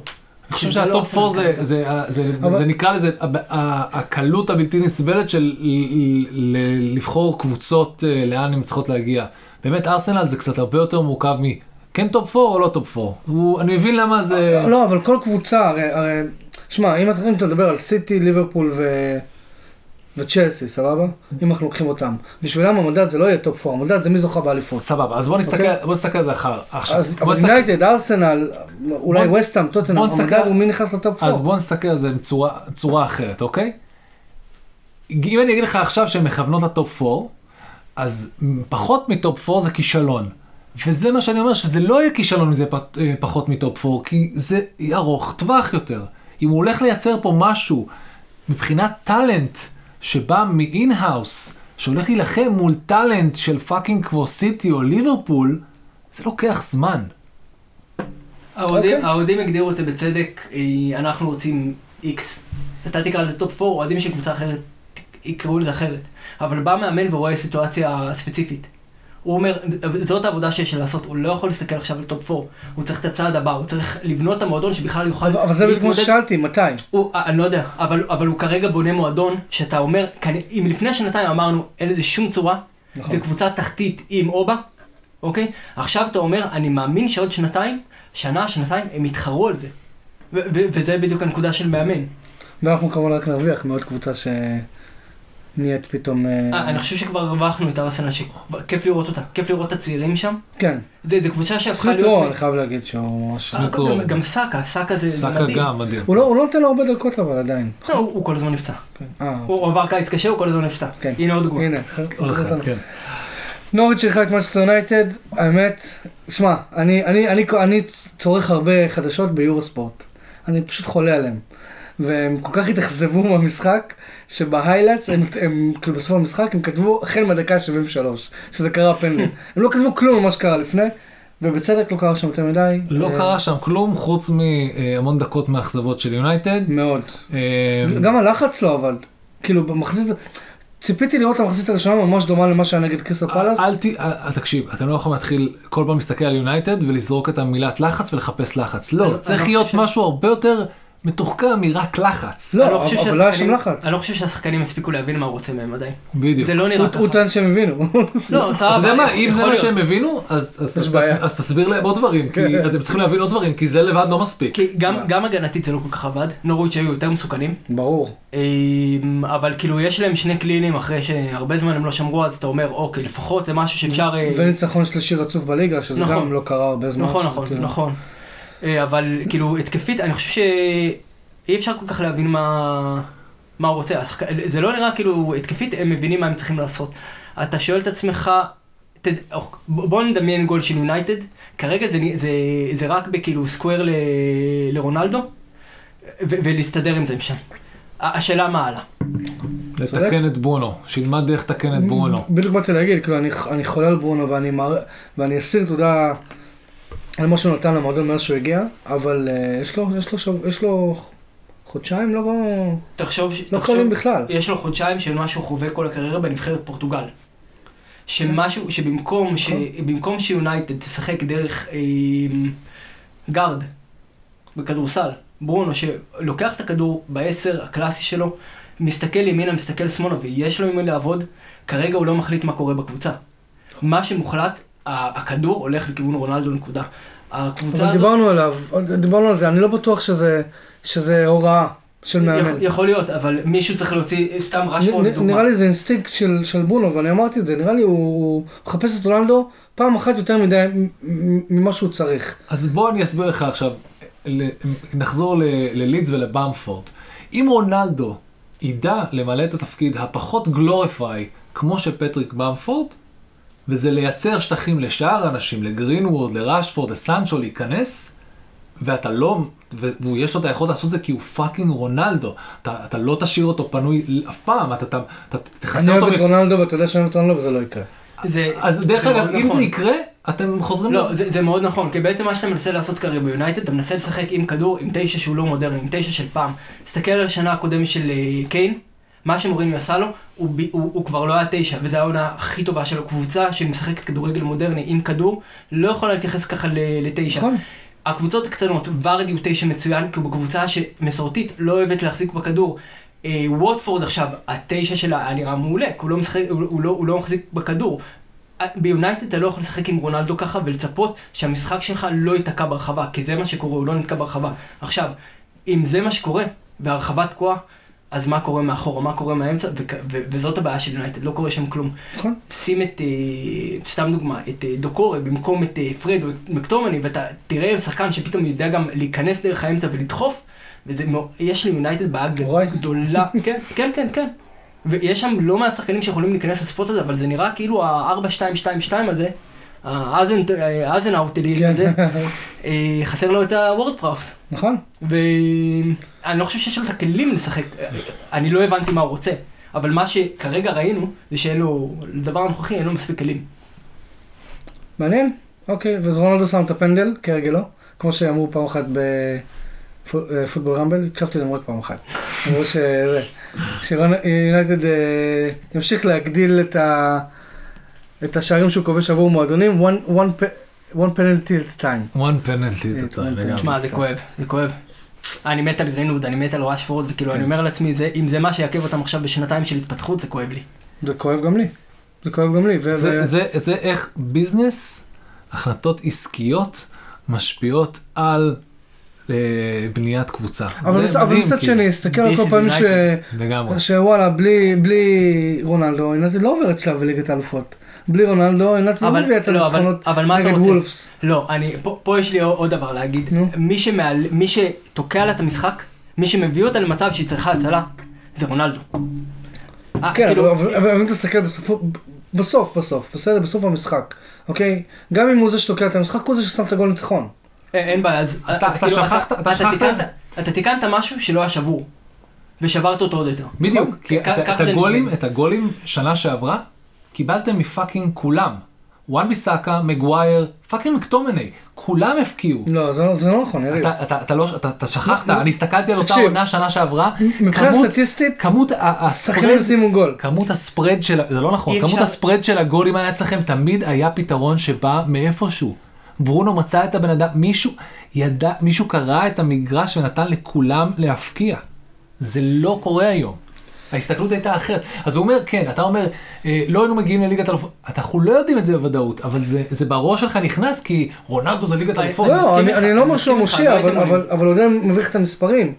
אני חושב שה top 4 זה, זה, זה, אבל- זה נקרא לזה הקלות הבלתי נסבלת של ל- ל- לבחור קבוצות אה, לאן הן צריכות להגיע. באמת ארסנל זה קצת הרבה יותר מורכב מ... כן top 4 או לא top 4. הוא, אני מבין למה זה... לא, אבל כל קבוצה, הרי, הרי, שמע, אם אתה מדבר על סיטי, ליברפול ו... וצ'לסי, סבבה? אם אנחנו לוקחים אותם. בשבילם המדד זה לא יהיה top 4, המדד זה מי זוכה באליפות. סבבה, אז בוא נסתכל, אוקיי. בוא נסתכל על זה אחר. עכשיו, אז יונייטד, ארסנל, אולי וסטאם, טוטנאם, המדד הוא מי נכנס ל top 4. אז בוא נסתכל על זה בצורה, צורה אחרת, אוקיי? אם אני אגיד לך עכשיו שהן מכוונות ל top 4, אז פחות מ top 4 זה כישלון. וזה מה שאני אומר, שזה לא יהיה כישלון אם זה אה, פחות מ top 4, כי זה ארוך טווח יותר. אם הוא הולך לייצר פה משהו מבחינת talent שבא מ in-house, שהולך להילחם מול talent של fucking כמו סיטי או ליברפול, זה לוקח זמן. האוהדים אוקיי. האוהדים הגדירו את זה בצדק, אה, אנחנו רוצים איקס. אתה תקרא לזה top 4, אוהדים של קבוצה אחרת יקראו לזה אחרת. אבל בא מאמן ורואה סיטואציה ספציפית. הוא אומר, זאת העבודה שיש לו לעשות, הוא לא יכול להסתכל עכשיו על top 4, הוא צריך את הצעד הבא, הוא צריך לבנות את המועדון שבכלל יוכל אבל אבל זה בדיוק כמו להתמודד- ששאלתי, מתי? הוא, אני לא יודע, אבל, אבל הוא כרגע בונה מועדון, שאתה אומר, אם לפני שנתיים אמרנו, אין לזה שום צורה, נכון. זה קבוצה תחתית עם אובה, אוקיי? עכשיו אתה אומר, אני מאמין שעוד שנתיים, שנה, שנתיים, הם יתחרו על זה. וזה בדיוק הנקודה של מאמן. ואנחנו כמובן רק נרוויח מעוד קבוצה שנהיית פתאום... אה, אה, אני חושב שכבר הרווחנו את ארסנל, שכיף לראות אותה, כיף לראות את הצעירים שם. כן, זה, זה קבוצה שהפכה להיות... רו, אני חייב להגיד שהוא ממש... אה, סמית רו. גם, סאקה, סאקה זה, זה סאקה מדהים. גם מדהים. הוא לא הוא לא נותן לו הרבה דקות אבל עדיין. לא, הוא, הוא כל הזמן נפצע. אה, הוא, הוא עבר קיץ קשה, הוא כל הזמן נפצע. כן. הנה עוד דוגמה. הנה. כן. נוריץ' שלך את מנצ'סטר יונייטד, האמת, שמע, אני, אני, אני, אני צורך הרבה חדשות ביורו ספורט. אני פשוט חולה עליהם. והם כל כך התאכזבו מהמשחק, שבה highlights, הם, הם, כאילו בסוף המשחק, הם כתבו החל מהדקה ה-73, שזה קרה פנדל. הם לא כתבו כלום ממה שקרה לפני, ובצדק לא קרה שם יותר מדי. לא אה, קרה שם כלום חוץ מהמון דקות מאכזבות של יונייטד. מאוד. אה, גם הלחץ לא עבד. כאילו במחצית, ציפיתי לראות את המחצית הראשונה ממש דומה למה שהיה נגד קריסטל פלאס. אל ת... אל- תקשיב, אתם לא יכולים להתחיל כל פעם להסתכל על יונייטד ולזרוק את המילת לחץ ולחפש לחץ. לא, צריך לא להיות משהו הרבה יותר מתוחכם מרק לחץ. לא, חושב אבל לא היה שם לחץ. אני לא חושב שהשחקנים הספיקו להבין מה הוא רוצה מהם עדיין. בדיוק. זה לא הוא נראה הוא ככה. טען שהם הבינו. לא, סבבה. אתה יודע מה, אם זה מה. שהם הבינו, אז, תסביר להם עוד דברים, כי כן. אתם צריכים להבין עוד דברים, כי זה לבד לא מספיק. כי גם, גם הגנתית זה לא כל כך עבד, נורוביץ' היו יותר מסוכנים, ברור. אמ, אבל כאילו יש להם שני קלינים אחרי שהרבה זמן הם לא שמרו, אז אתה אומר, אוקיי, לפחות זה משהו שאפשר... אה, וניצחון שלישי רצוף בליגה, שזה נכון. גם לא קרה הרבה זמן. נכון, נכון, כאילו- נכון. אה, אבל כאילו התקפית, אני חושב שאי אפשר כל כך להבין מה, מה הוא רוצה. השחק... זה לא נראה כאילו התקפית, הם מבינים מה הם צריכים לעשות. אתה שואל את עצמך, תד... בוא נדמיין גול של יונייטד, כרגע זה, זה, זה רק בכאילו סקוויר ל... לרונלדו, ו... ולהסתדר עם זה משם. השאלה מה הלאה. לתקן את ברונו, שילמד איך לתקן את ברונו. בדיוק באתי להגיד, כאילו, אני, אני חולה על ברונו ואני, מער... ואני אסיר תודה על מה שהוא נתן למועדון מאז שהוא הגיע, אבל uh, יש, לו, יש, לו שב... יש לו חודשיים לא, תחשוב, לא תחשוב קלים בכלל. יש לו חודשיים של מה שהוא חווה כל הקריירה בנבחרת פורטוגל. שמשהו, שבמקום, ש, במקום שיונייטד תשחק דרך אה, גארד בכדורסל, ברונו שלוקח את הכדור בעשר הקלאסי שלו, מסתכל ימינה, מסתכל שמאלה ויש לו עם מי לעבוד, כרגע הוא לא מחליט מה קורה בקבוצה. מה שמוחלט, הכדור הולך לכיוון רונלדו נקודה. הקבוצה הזאת... דיברנו עליו, דיברנו על זה, אני לא בטוח שזה, שזה הוראה של מאמן. יכול, יכול להיות, אבל מישהו צריך להוציא, סתם רשפורד לדוגמה. נראה לי זה אינסטינקט של, של ברונו, ואני אמרתי את זה, נראה לי הוא, הוא מחפש את רונלדו פעם אחת יותר מדי ממה שהוא צריך. אז בוא אני אסביר לך עכשיו, ל- נחזור ל- ללידס ולבמפורד. אם רונלדו ידע למלא את התפקיד הפחות glorified כמו של פטריק במפורד, וזה לייצר שטחים לשאר האנשים, לגרינוורד, לראשפורד, לסנצ'ו להיכנס, ואתה לא, ויש לו את היכולת לעשות את זה כי הוא fucking רונלדו. אתה, אתה לא תשאיר אותו פנוי אף פעם, אתה, אתה, אתה אני תכסה אוהב אותו. את מ- רונלדו ואתה יודע שאני אוהב את רונלדו וזה לא יקרה. זה, אז דרך אגב, אם נכון. זה יקרה, אתם חוזרים... לא, זה, זה מאוד נכון, כי בעצם מה שאתה מנסה לעשות כרגע ביונייטד, אתה מנסה לשחק עם כדור, עם תשע שהוא לא מודרני, עם תשע של פעם. תסתכל על השנה הקודמת של אה, קיין, מה שמוריניו עשה לו, הוא, הוא, הוא כבר לא היה תשע, וזו העונה הכי טובה שלו, קבוצה שמשחקת כדורגל מודרני עם כדור, לא יכולה להתייחס ככה לתשע. נכון. הקבוצות הקטנות, ורדי הוא תשע מצוין, כי הוא בקבוצה שמסורתית לא אוהבת להחזיק בכדור. אה, ווטפורד עכשיו, התשע שלה היה נראה מעולה, כי הוא לא, משחק, הוא, הוא, לא, הוא לא מחזיק בכדור. אה, ביונייטד אתה לא יכול לשחק עם רונלדו ככה ולצפות שהמשחק שלך לא ייתקע ברחבה, כי זה מה שקורה, הוא לא נתקע ברחבה. עכשיו, אם זה מה שקורה, והרחבה תקועה, אז מה קורה מאחורה, מה קורה מהאמצע, וזאת הבעיה של יונייטד, לא קורה שם כלום. נכון. שים את, אה, סתם דוגמה, את אה, דוקורי במקום את אה, פרד או את מקטומני, ואתה תראה שחקן שפתאום יודע גם להיכנס דרך האמצע ולדחוף, וזה, מאו- יש ליונייטד בעיה. גדולה, כן, כן, כן, כן. ויש שם לא מעט שחקנים שיכולים להיכנס ל spot הזה, אבל זה נראה כאילו ה-4-2-2-2 הזה, ההאזנהוטלי כן. הזה, אה, חסר לו את הוורד-פראוס. נכון. ואני לא חושב שיש לו את הכלים לשחק, אני לא הבנתי מה הוא רוצה, אבל מה שכרגע ראינו, זה שאין לו, לדבר הנוכחי אין לו מספיק כלים. מעניין. אוקיי, ואז רונלדו שם את הפנדל, כהרגלו, כמו שאמרו פעם אחת בפוטבול רמבל, הקשבתי להם רק פעם אחת. אמרו שזה, שיונייטד אה, ימשיך להגדיל את ה... את השערים שהוא כובש עבור מועדונים, one, one, pe- one penalty at a time. one penalty כן, את one ה... penalty. תשמע, זה כואב, זה כואב. אני מת על גרינווד, אני מת על ראשפורד, וכאילו, כן. אני אומר לעצמי, אם זה מה שיעכב אותם עכשיו בשנתיים של התפתחות, זה כואב לי. זה כואב גם לי. זה כואב גם לי. זה, ו- זה, זה איך ביזנס, החלטות עסקיות, משפיעות על אה, בניית קבוצה. אבל זה מצ- אבל מדהים, מצד כאילו. שני, הסתכל על כל פעמים ש... לגמרי. שוואלה, בלי, בלי רונלדו, יונתן לא עוברת שלב בליגת האלופות. בלי רונלדו, לא אבל- מביאה את לא, אבל- הניצחונות אבל מה אתה נגד רוצה? וולפס. לא, אני, פה, פה יש לי עוד דבר להגיד. נו. מי, שמעל, מי שתוקע לה את המשחק, מי שמביא אותה למצב שהיא צריכה הצלה, זה רונלדו. אה, כן, כאילו, אבל- אם אתה מסתכל בסופו, בסוף, בסוף, בסדר, בסוף המשחק, אוקיי? גם אם הוא זה שתוקע את המשחק, הוא זה ששם את הגול ניצחון. אין, אין בעיה, אז אתה- כאילו, שכחת- אתה שכחת? אתה תיקנת משהו שלא היה שבור, ושברת אותו עוד יותר. בדיוק, נכון? כי את- הגולים. את הגולים שנה שעברה, קיבלתם מ fucking כולם. וואן ביסאקה, מגווייר, fucking מקטומני, כולם הפקיעו. לא, זה לא- זה לא נכון, יריב. אתה, אתה, אתה לא, אתה, אתה שכחת, לא, לא. אני הסתכלתי על אותה תקשיב. עונה שנה שעברה, מבחינה כמות- סטטיסטית, כמות ה spread, שימו גול. כמות ה spread של, זה לא נכון, כמות אפשר- ה spread של הגולים היה אצלכם תמיד היה פתרון שבא מאיפשהו. ברונו מצא את הבן אדם, מישהו ידע, מישהו קרא את המגרש ונתן לכולם להפקיע. זה לא קורה היום. ההסתכלות הייתה אחרת. אז הוא אומר, כן, אתה אומר, אה, לא היינו מגיעים לליגת אלופות, אנחנו לא יודעים את זה בוודאות, אבל זה, זה בראש שלך נכנס כי רונלדו זה ליגת אלופות. לא, אני אני לא אומר שהוא מושיע, לא אבל- הייתם אבל- אבל הוא עדיין מביא לך את המספרים.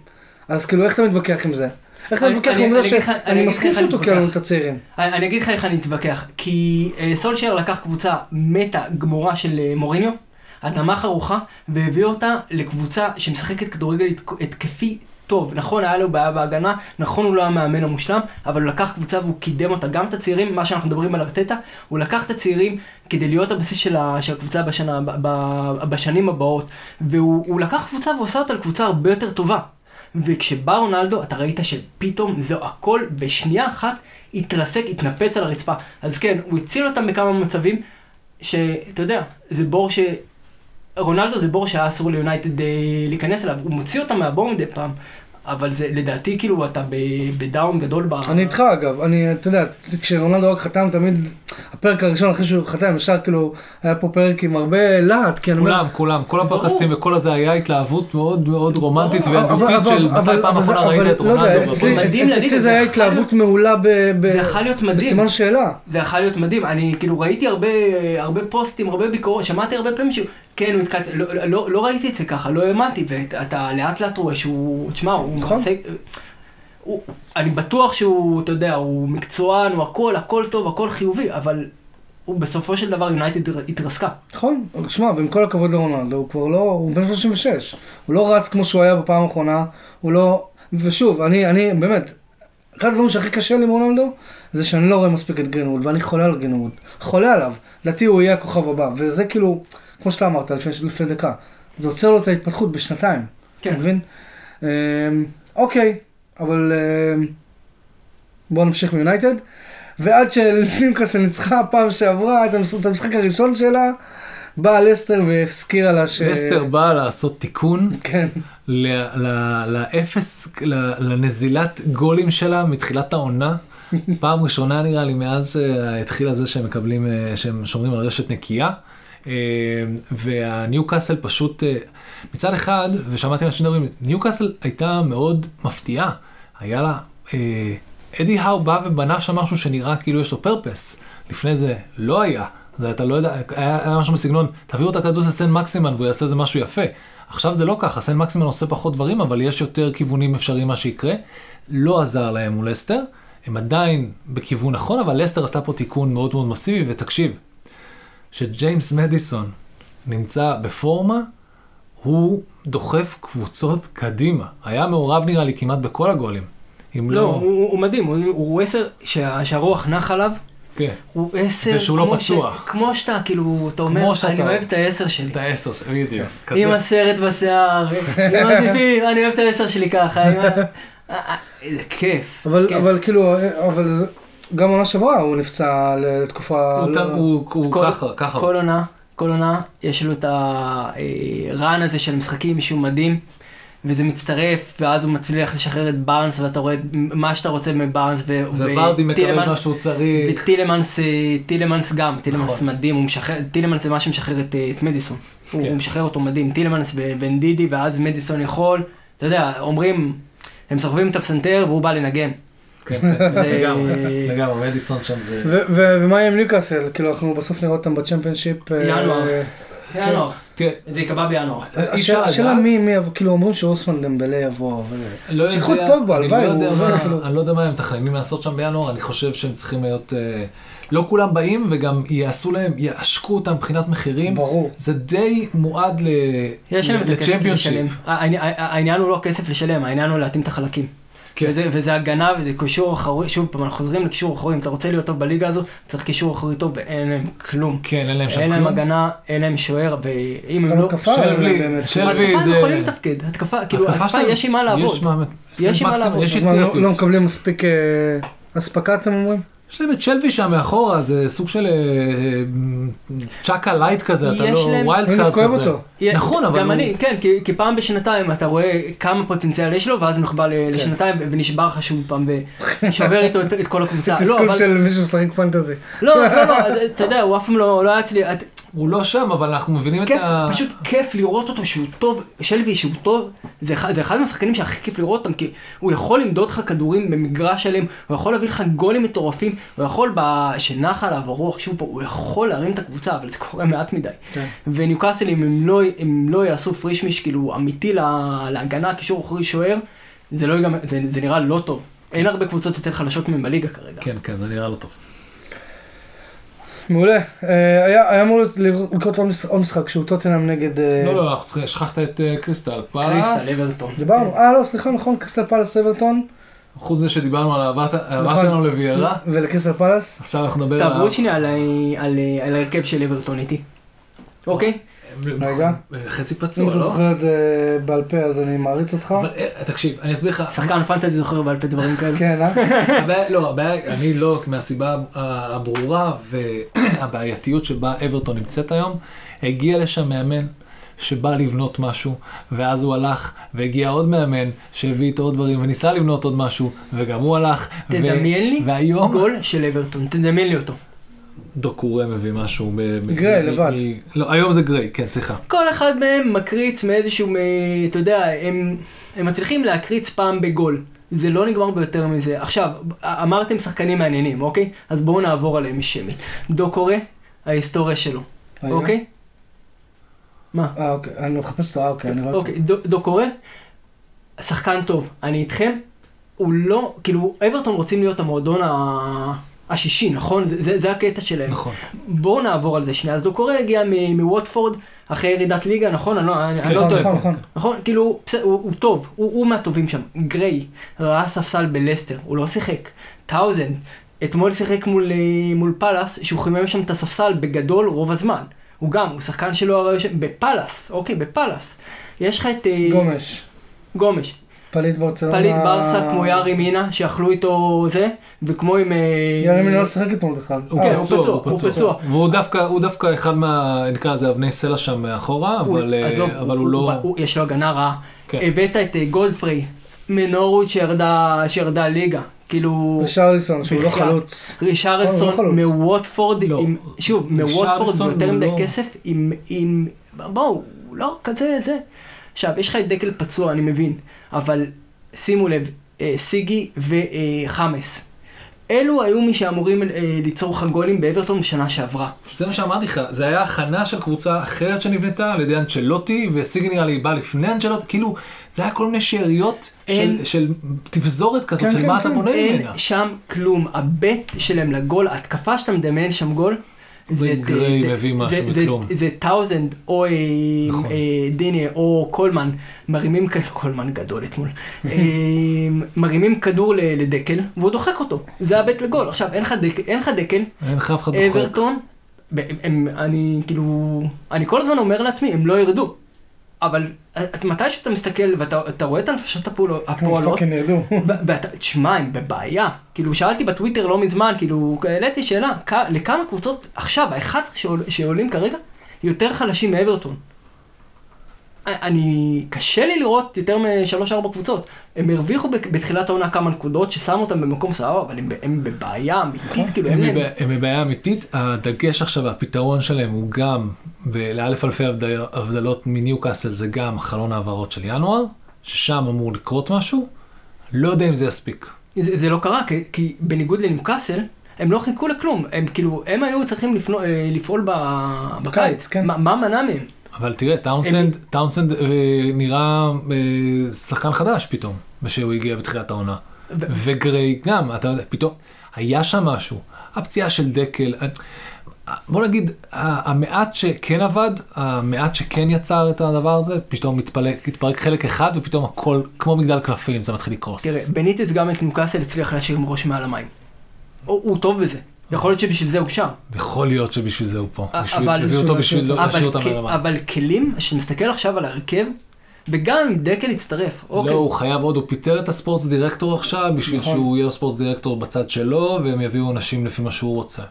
אז כאילו, איך אתה מתווכח עם זה? איך אתה מתווכח עם זה שאני מסכים שהוא תוקע לנו. את הצעירים? אני אגיד לך איך אני אתווכח, כי אה, סולשייר לקח קבוצה מתה גמורה של אה, מוריניו, אדמה חרוכה, והביא אותה לקבוצה שמשחקת כדורגל התק- התקפי טוב. נכון, היה לו בעיה בהגנה, נכון הוא לא המאמן המושלם, אבל הוא לקח קבוצה והוא קידם אותה, גם את הצעירים, מה שאנחנו מדברים על ארטטה, הוא לקח את הצעירים כדי להיות הבסיס של, ה, של הקבוצה בשנה, ב, ב, בשנים הבאות, והוא הוא לקח קבוצה ועושה אותה לקבוצה הרבה יותר טובה. וכשבא רונלדו, אתה ראית שפתאום זהו הכל בשנייה אחת התרסק, התנפץ על הרצפה. אז כן, הוא הציל אותם בכמה מצבים, שאתה יודע, זה בור ש... רונלדו זה בור שהיה אסור ליונייטד אה, להיכנס אליו, הוא מוציא אותם מהבור מדי פעם, אבל זה לדעתי כאילו אתה בדאון גדול ב... אני איתך אגב, אני, אתה יודע, כשרונלדו רק חתם תמיד, הפרק הראשון אחרי שהוא חתם, ישר כאילו, היה פה פרק עם הרבה להט, כי אני אומר, כולם, כולם, כל הפודקאסטים וכל הזה היה התלהבות מאוד מאוד רומנטית. וילדותית אבל- של מתי פעם אחרונה ראית את לא רונלדו. אצלי- להגיד אצלי זה היה התלהבות מעולה ב- ב- זה יכול להיות מדהים. בסימן שאלה. זה יכול להיות מדהים, אני כאילו ראיתי הרבה, הרבה פוסטים, הרבה ביקורות, שמעתי הרבה פעמים כן, הוא התקץ, לא, לא, לא ראיתי את זה ככה, לא האמנתי, ואתה לאט לאט רואה שהוא, תשמע, הוא נכון. מעשה, הוא, אני בטוח שהוא, אתה יודע, הוא מקצוען, הוא הכל, הכל טוב, הכל חיובי, אבל הוא בסופו של דבר יונייטד התרסקה. נכון, שמע, ועם כל הכבוד לרונלדו, הוא כבר לא, הוא בן 36, הוא לא רץ כמו שהוא היה בפעם האחרונה, הוא לא, ושוב, אני, אני, באמת, אחד הדברים שהכי קשה לי עם רונלדו, זה שאני לא רואה מספיק את גרינווד, ואני חולה על גרינווד, חולה עליו, לדעתי הוא יהיה הכוכב הבא, וזה כאילו, כמו שאתה אמרת לפני, לפני דקה, זה עוצר לו את ההתפתחות בשנתיים, כן. אתה מבין? אמ, אוקיי, אבל אמ, בואו נמשיך מיונייטד. ועד שניוקאסל ניצחה פעם שעברה את המשחק- הראשון שלה, באה לסטר והזכירה לה ש... לסטר באה לעשות תיקון כן, לאפס, לנזילת גולים שלה מתחילת העונה. פעם ראשונה נראה לי מאז שהתחיל הזה שהם מקבלים, אה, שהם שומרים על רשת נקייה. אה, והניו קאסל פשוט, אה, מצד אחד, ושמעתי אנשים מדברים, ניו קאסל הייתה מאוד מפתיעה. היה לה, אה, אדי האו בא ובנה שם משהו שנראה כאילו יש לו פרפס. לפני זה לא היה. זה אתה לא יודע, היה, היה משהו בסגנון, תביאו את הכדור לסן מקסימן והוא יעשה איזה משהו יפה. עכשיו זה לא ככה, סן מקסימן עושה פחות דברים, אבל יש יותר כיוונים אפשריים מה שיקרה. לא עזר להם מול לסטר, הם עדיין בכיוון נכון, אבל לסטר עשתה פה תיקון מאוד מאוד מסיבי, ותקשיב, שג'יימס מדיסון נמצא בפורמה, הוא דוחף קבוצות קדימה. היה מעורב נראה לי כמעט בכל הגולים. אם לא, לא... הוא הוא מדהים, הוא- הוא עשר שה- שהרוח נח עליו, כן, הוא עשר, ושהוא לא כמו פצוע. ש- כמו שאתה, כאילו, אתה אומר, שאתה. אני אוהב את העשר שלי. את העשר, ש- בדיוק. עם כזה. הסרט בשיער, עם הזיפים, אני אוהב את העשר שלי ככה, עם. אה, אה, איזה כיף. אבל, כן. אבל כאילו, אבל זה- גם עונה שעברה הוא נפצע לתקופה... הוא לא- ת- הוא הוא כל- ככה, ככה. כל עונה, כל עונה, יש לו את הרן הזה של משחקים שהוא מדהים, וזה מצטרף, ואז הוא מצליח לשחרר את בארנס, ואתה רואה מה שאתה רוצה מבארנס, ו- וורדי מקבל וטילמנס- מה שהוא צריך. וטילמנס, אה, טילמנס גם, טילמנס נכון. מדהים, הוא משחרר, טילמנס זה מה שמשחרר את, אה, את מדיסון. הוא, כן. הוא משחרר אותו מדהים, טילמנס ו- ואנדידי, ואז מדיסון יכול, אתה יודע, אומרים, הם סוחבים את הפסנתר והוא בא לנגן. כן, כן, זה- לגמרי, מדיסון שם זה... ו- ו- ומה עם ניוקאסל? כאילו אנחנו בסוף נראה אותם בצ'מפיונשיפ. אה, ינואר. אה, בינואר, תראה, זה ייקבע בינואר. אפשר השאלה. מי, מי כאילו אומרים שאוסמן דמבלה יבוא. אבל- לא שיקחו את פוגבה, הלוואי, לא הוא יודע עובר, מה- כאילו. אני לא יודע מה הם מתכננים לעשות שם בינואר, אני חושב שהם צריכים להיות... אה, לא כולם באים וגם יעשו להם, יעשקו אותם מבחינת מחירים. ברור. זה די מועד ל... יש להם את הכסף לצ'מפיונשיפ. לשלם. העני- העניין הוא לא כסף לשלם, העניין הוא להתאים את החלקים. כן. וזה, וזה הגנה וזה קישור אחורי, שוב פעם, אנחנו חוזרים לקישור אחורי, אם אתה רוצה להיות טוב בליגה הזו, צריך קישור אחורי טוב ואין להם כלום. כן, אין להם שם אין להם כלום. הגנה, אין להם שוער, ואם הם גם לא... התקפה, שלוי. שלוי. התקפה הם זה- יכולים לתפקד, התקפה, כאילו, התקפה התקפה שלהם- יש עם מה לעבוד. יש מה- יש עם מה לעבוד. לא-. לא מקבלים מספיק אה, אספקה אתם אומרים? יש להם את שלוי שם מאחורה, זה סוג של אה, אה, צ'אקה light כזה, אתה לא להם- wild card אוהב כזה. אותו. נכון, אבל גם הוא- אני, כן, כי, כי פעם בשנתיים אתה רואה כמה פוטנציאל יש לו, ואז הוא נחבא כן. לשנתיים ונשבר לך שוב פעם, ושובר איתו את, את כל הקבוצה. לא, תסכול אבל, של מישהו משחק fantasy. לא, לא, לא, אתה יודע, הוא אף פעם לא, לא היה אצלי, הוא לא שם, אבל אנחנו מבינים את כיף, ה... פשוט כיף לראות אותו שהוא טוב, שלוי שהוא טוב, זה אחד, זה אחד מהשחקנים שהכי כיף לראות אותם, כי הוא יכול למדוד לך כדורים במגרש שלם, הוא יכול להביא לך גולים מטורפים, הוא יכול. שנחה עליו הרוח, שוב פה, הוא יכול להרים את הקבוצה, אבל זה קורה מעט מדי. כן. וניוקאסל, אם הם לא, הם לא יעשו פרישמיש, כאילו, אמיתי לה, להגנה, קישור אחורי שוער, זה לא זה, זה נראה לא טוב. אין הרבה קבוצות יותר חלשות מהם בליגה כרגע. כן, כן, זה נראה לא טוב. מעולה. אה, היה אמור לקרות עוד משחק- שהוא טוטנאם נגד... אה, לא, לא, אנחנו צריכים, שכחת את אה, קריסטל פלאס. קריסטל, אברטון. דיברנו, אה לא סליחה נכון, קריסטל פלאס אברטון. חוץ מזה שדיברנו על האהבה האהבה נכון. שלנו לוויירה, ולקריסטל פלאס. עכשיו אנחנו נדבר על... תעברו שנייה על ההרכב של אברטון איתי. אוקיי? רגע. חצי אם פצוע, אתה לא? זוכר את זה בעל פה אז אני מעריץ אותך. אבל אה, תקשיב, אני אסביר לך. שחקן פנטזי זוכר בעל פה דברים כאלה. כן, אה? לא, הבעיה, אני לא, מהסיבה הברורה והבעייתיות שבה אברטון נמצאת היום, הגיע לשם מאמן שבא לבנות משהו, ואז הוא הלך, והגיע עוד מאמן שהביא איתו עוד דברים, וניסה לבנות עוד משהו, וגם הוא הלך. ו- תדמיין לי והיום גול של אברטון, תדמיין לי אותו. דוקורי מביא משהו. גריי, מ- לבד. מ- לא, היום זה גריי, כן, סליחה. כל אחד מהם מקריץ מאיזשהו, מ- אתה יודע, הם, הם מצליחים להקריץ פעם בגול. זה לא נגמר ביותר מזה. עכשיו, אמרתם שחקנים מעניינים, אוקיי? אז בואו נעבור עליהם משמית. דוקורי, ההיסטוריה שלו, רגע. אוקיי? מה? אה אוקיי, אני מחפש אותו, אה אוקיי, אני רואה אותו. אוקיי, דו- דוקורי, שחקן טוב, אני איתכם, הוא לא, כאילו, אברטון רוצים להיות המועדון ה- השישי, נכון? זה, זה, זה הקטע שלהם. נכון. בואו נעבור על זה שנייה. אז דוקורי הגיע מ- מווטפורד, אחרי ירידת ליגה, נכון? אני לא, אני, אני לא נכון, טועה. נכון, נכון. נכון, כאילו, בסדר, הוא, הוא טוב, הוא, הוא מהטובים שם. גריי, ראה ספסל בלסטר, הוא לא שיחק. טאונסנד, אתמול שיחק מול, אה, מול פאלאס, שהוא חימם שם את הספסל בגדול רוב הזמן. הוא גם, הוא שחקן שלא הרי שם, בפאלאס, אוקיי, בפאלאס. יש לך את אה, גומש. גומש, פליט ברצלונה. פליט ברסה כמו יארי מינה, שאכלו איתו זה, וכמו עם... אה, יארי מינה לא שיחק אתמול בכלל. הוא אה, פצוע, הוא פצוע. והוא דווקא, הוא דווקא אחד מה, נקרא לזה אבני סלע שם מאחורה, אבל, אה, אבל הוא לא... יש לו הגנה רעה. כן. הבאת את גולדפריי מנורווד שירדה ליגה. כאילו, ושרליסון שהוא לא. חלוץ. הוא לא רישרלסון חלוץ. מווטפורד, לא. שוב, מווטפורד ויותר מדי לא- כסף, עם, בואו, לא כזה זה. עכשיו, יש לך את דקל פצוע, אני מבין, אבל שימו לב, אה, סיגי וחמאס. אלו היו מי שאמורים אה, ליצור לך גולים באברטון בשנה שעברה. זה מה שאמרתי לך, זה היה הכנה של קבוצה אחרת שנבנתה על ידי אנצ'לוטי, וסיגי נראה לי בא לפני אנצ'לוטי, כאילו, זה היה כל מיני שאריות של, אין- של תפזורת כזאת, כן, של כן, מה אתה כן. בונה אין ממנה. שם כלום. הבט שלהם לגול, ההתקפה שאתה מדמיין שם גול, זה גריי זה- מביא משהו זה- זה- מכלום. זה טאוזנד או אה, נכון. אה, דינה או קולמן מרימים קולמן גדול אתמול אה, מרימים כדור לדקל והוא דוחק אותו זה הבט לגול עכשיו אין לך דקל אין לך אף אחד דוחק. אברטון אני כאילו אני כל הזמן אומר לעצמי הם לא ירדו. אבל את- מתי שאתה מסתכל ואתה אתה רואה את הנפשות הפועלות הפועלות, fucking ירדו. ו- ואתה, תשמע, הם בבעיה. כאילו, שאלתי בטוויטר לא מזמן, כאילו, העליתי שאלה, לכמה קבוצות עכשיו, ה-11 שעול, שעולים כרגע, יותר חלשים מאברטון. אני, קשה לי לראות יותר משלוש-ארבע קבוצות. הם הרוויחו בתחילת העונה כמה נקודות ששמו אותם במקום סבבה, אבל הם, הם בבעיה אמיתית, כאילו, הם אין להם... הם בבעיה אמיתית, הדגש עכשיו, הפתרון שלהם הוא גם, לאלף אלפי הבדל- הבדלות מניוקאסל זה גם חלון העברות של ינואר, ששם אמור לקרות משהו, לא יודע אם זה יספיק. זה, זה לא קרה, כי, כי בניגוד לניוקאסל, הם לא חיכו לכלום. הם כאילו, הם היו צריכים לפנו, אה, לפעול בקיץ. כן. מה, מה מנע מהם? אבל תראה, טאונסנד, טאונסנד אה, נראה אה, שחקן חדש פתאום, כשהוא הגיע בתחילת העונה. ו- וגריי גם, אתה יודע, פתאום, היה שם משהו. הפציעה של דקל, אה, בוא נגיד, המעט שכן עבד, המעט שכן יצר את הדבר הזה, פתאום מתפלק, התפרק חלק אחד ופתאום הכל, כמו מגדל קלפים, זה מתחיל לקרוס. תראה, בניטס גם את ניוקאסל הצליח להשאיר עם ראש מעל המים. הוא, הוא טוב בזה. יכול להיות שבשביל זה הוא שם. יכול להיות שבשביל זה הוא פה. אה, בשביל- אבל- הביאו אותו בשביל לא להשאיר אבל, אותם המים. אבל כלים, כשמסתכל עכשיו על ההרכב, וגם אם דקל יצטרף, אוקיי. לא, הוא חייב עוד, הוא פיטר את הספורטס דירקטור עכשיו, בשביל נכון. שהוא יהיה ספורטס דירקטור בצד שלו, והם יביאו אנשים לפי מה שהוא רוצה.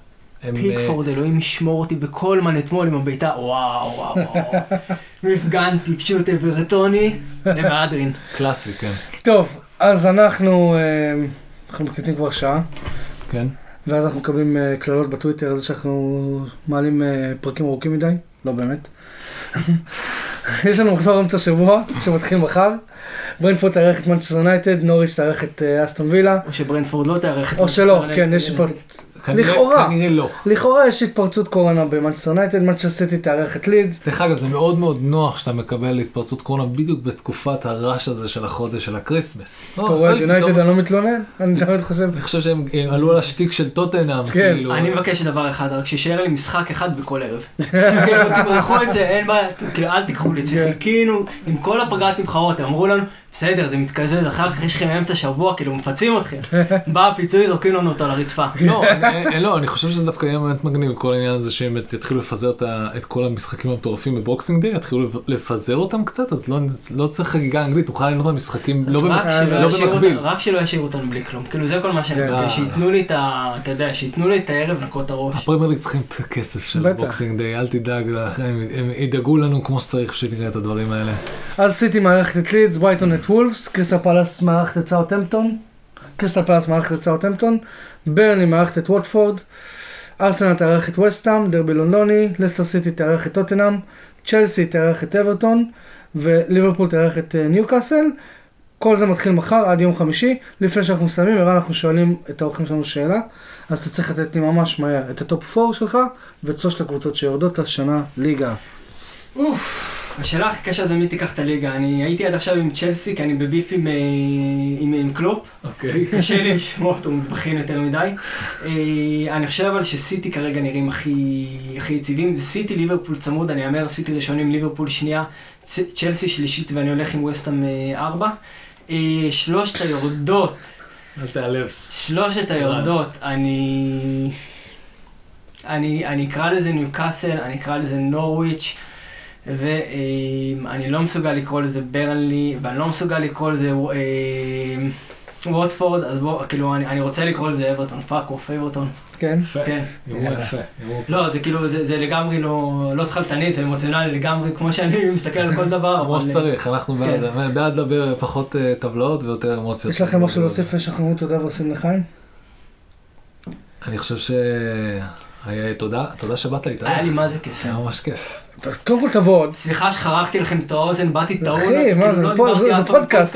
הם, אה, פיקפורד, אלוהים ישמור אותי, וקולמן אתמול עם הבעיטה, וואו, וואו, וואו. מפגנתי, פשוט אברטוני, למהדרין. קלאסי, כן. טוב, אז אנחנו, אה, אנחנו מקליטים כבר שעה, כן. ואז אנחנו מקבלים אה, קללות בטוויטר על זה שאנחנו מעלים אה, פרקים ארוכים מדי, לא באמת. יש לנו מחזור אמצע שבוע, שמתחיל מחר. ברנפורד תארח את מנצ'סטר יונייטד, נוריץ' תארח את אסטון וילה. או שברנפורד לא תארח את או שלא, מנצ'סטר כן. יש פה... כנראה- לכאורה. כנראה לא. לכאורה יש התפרצות קורונה במנצ'סטר יונייטד, מנצ'סטר סיטי תארח את לידס. דרך אגב, זה מאוד מאוד נוח שאתה מקבל התפרצות קורונה בדיוק בתקופת הרעש הזה של החודש של ה Christmas. אתה רואה את יונייטד, אני לא מתלונן, אני תמיד חושב. אני חושב שהם הם עלו על השטיק של טוטנאם, כן. כאילו. אני מבקש דבר אחד, רק שישאר לי משחק אחד בכל ערב. כאילו, תמרחו את זה, אין בעיה, כאילו, אל תיקחו לי את זה. כן. חיכינו עם כל הפגרת נבחרות, הם אמרו לנו, בסדר, זה מתקזז, אחר כך יש לכם אמצע שבוע, כאילו, מפצים אתכם. בא הפיצוי, זורקים לנו אותו לרצפה. לא, לא, אני חושב שזה דווקא יהיה באמת מגניב, כל העניין הזה שהם יתחילו לפזר את כל המשחקים המטורפים בבוקסינג דיי, יתחילו לפזר אותם קצת, אז לא- לא צריך חגיגה אנגלית, נוכל ליהנות מהמשחקים, לא לא במקביל. רק שלא ישאירו אותנו בלי כלום. כאילו, זה כל מה שאני כן. מבקש, שייתנו לי את ה... אתה יודע, שייתנו לי את הערב לנקות את הראש. הפרמייר ליג צריכים את הכסף של. Boxing Day, אל תדאג, הם ידאגו לנו כמו שצריך שנראה את הדברים האלה. אז סיטי מארחת את לידס, ברייטון את וולפס, קריסטל פאלאס מארחת את סאוטהמפטון, קריסטל פאלאס מארחת את סאוטהמפטון, ברנלי מארחת את ווטפורד, ארסנל תארח את וסטאם, דרבי לונדוני, לסטר סיטי תארח את טוטנאם, צ'לסי תארח את אברטון, וליברפול תארח את אה, ניוקאסל. כל זה מתחיל מחר עד יום חמישי. לפני שאנחנו מסיימים, ערן, אנחנו שואלים את האורחים שלנו שאלה, אז אתה צריך לתת לי ממש מהר את ה top 4 שלך ואת שלושת הקבוצות שיורדות השנה ליגה. אוף, השאלה הכי קשה זה מי תיקח את הליגה. אני הייתי עד עכשיו עם צ'לסי, כי אני ב beef עם, אה, עם, עם קלופ. אוקיי. קשה לי לשמוע אותו מטבחין יותר מדי. אה, אני חושב אבל שסיטי כרגע נראים הכי, הכי יציבים. סיטי ליברפול צמוד, אני אאמר סיטי ראשונים, ליברפול שנייה, צ'לסי שלישית ואני הולך עם וסטאם אה, ארבע. שלושת היורדות, אל תיעלב. שלושת היורדות, אני... אני, אני אקרא לזה ניוקאסל, אני אקרא לזה נורוויץ', ואני לא מסוגל לקרוא לזה ברנלי, ואני לא מסוגל לקרוא לזה אה, ווטפורד, אז בוא, כאילו, אני, אני רוצה לקרוא לזה אברטון, fuck off אברטון. כן? יפה, כן. יראו יפה. לא, זה כאילו, זה, זה לגמרי לא, לא שכלתני, זה אמוציונלי לגמרי, כמו שאני מסתכל על כל דבר. כמו אבל- שצריך, אנחנו כן. בעד- בעד לדבר פחות אה, טבלאות ויותר אמוציות. יש לכם משהו להוסיף לשחררו תודה ועושים לחיים? אני חושב ש... היה- תודה, תודה שבאת להתארח. היה לי מה זה כיף. היה ממש כיף. קודם כל תבוא. סליחה שחרכתי לכם את האוזן, באתי טעון. אחי, מה כאילו, זה, לא זה זה פודקאסט.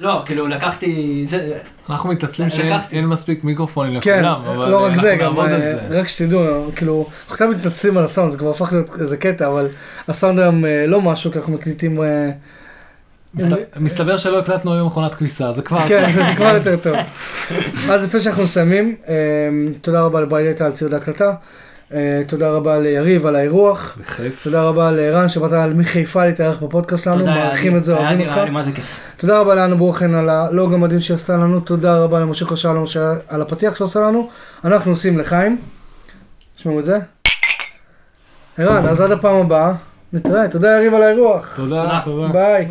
לא, כאילו לקחתי, זה, אנחנו מתעצלים שאין מספיק מיקרופונים כן, לכולם, אבל לא רק אנחנו זה, גם אה, זה. רק שתדעו, כאילו, אנחנו תמיד מתנצלים על הסאונד, זה כבר הפך להיות איזה קטע, אבל הסאונד היום אה, לא משהו, כי אנחנו מקליטים, אה, מסת- מסתבר שלא הקלטנו היום מכונת כביסה, זה כבר... כן, זה כבר יותר טוב. אז לפני שאנחנו מסיימים, אה, תודה רבה לבריידטה על ציוד ההקלטה. אה, תודה רבה ליריב על האירוח. תודה רבה לערן שבאת מחיפה להתארח בפודקאסט שלנו, תודה, מעריכים את זה, אוהבים אותך. תודה רבה לאנו ברוכן על הלוג המדהים שעשתה לנו, תודה רבה למשה קושלום על הפתיח שעושה לנו. אנחנו עושים לחיים. תשמעו את זה. ערן, אז עד הפעם הבאה, נתראה, תודה יריב על האירוח. תודה, תודה. ביי.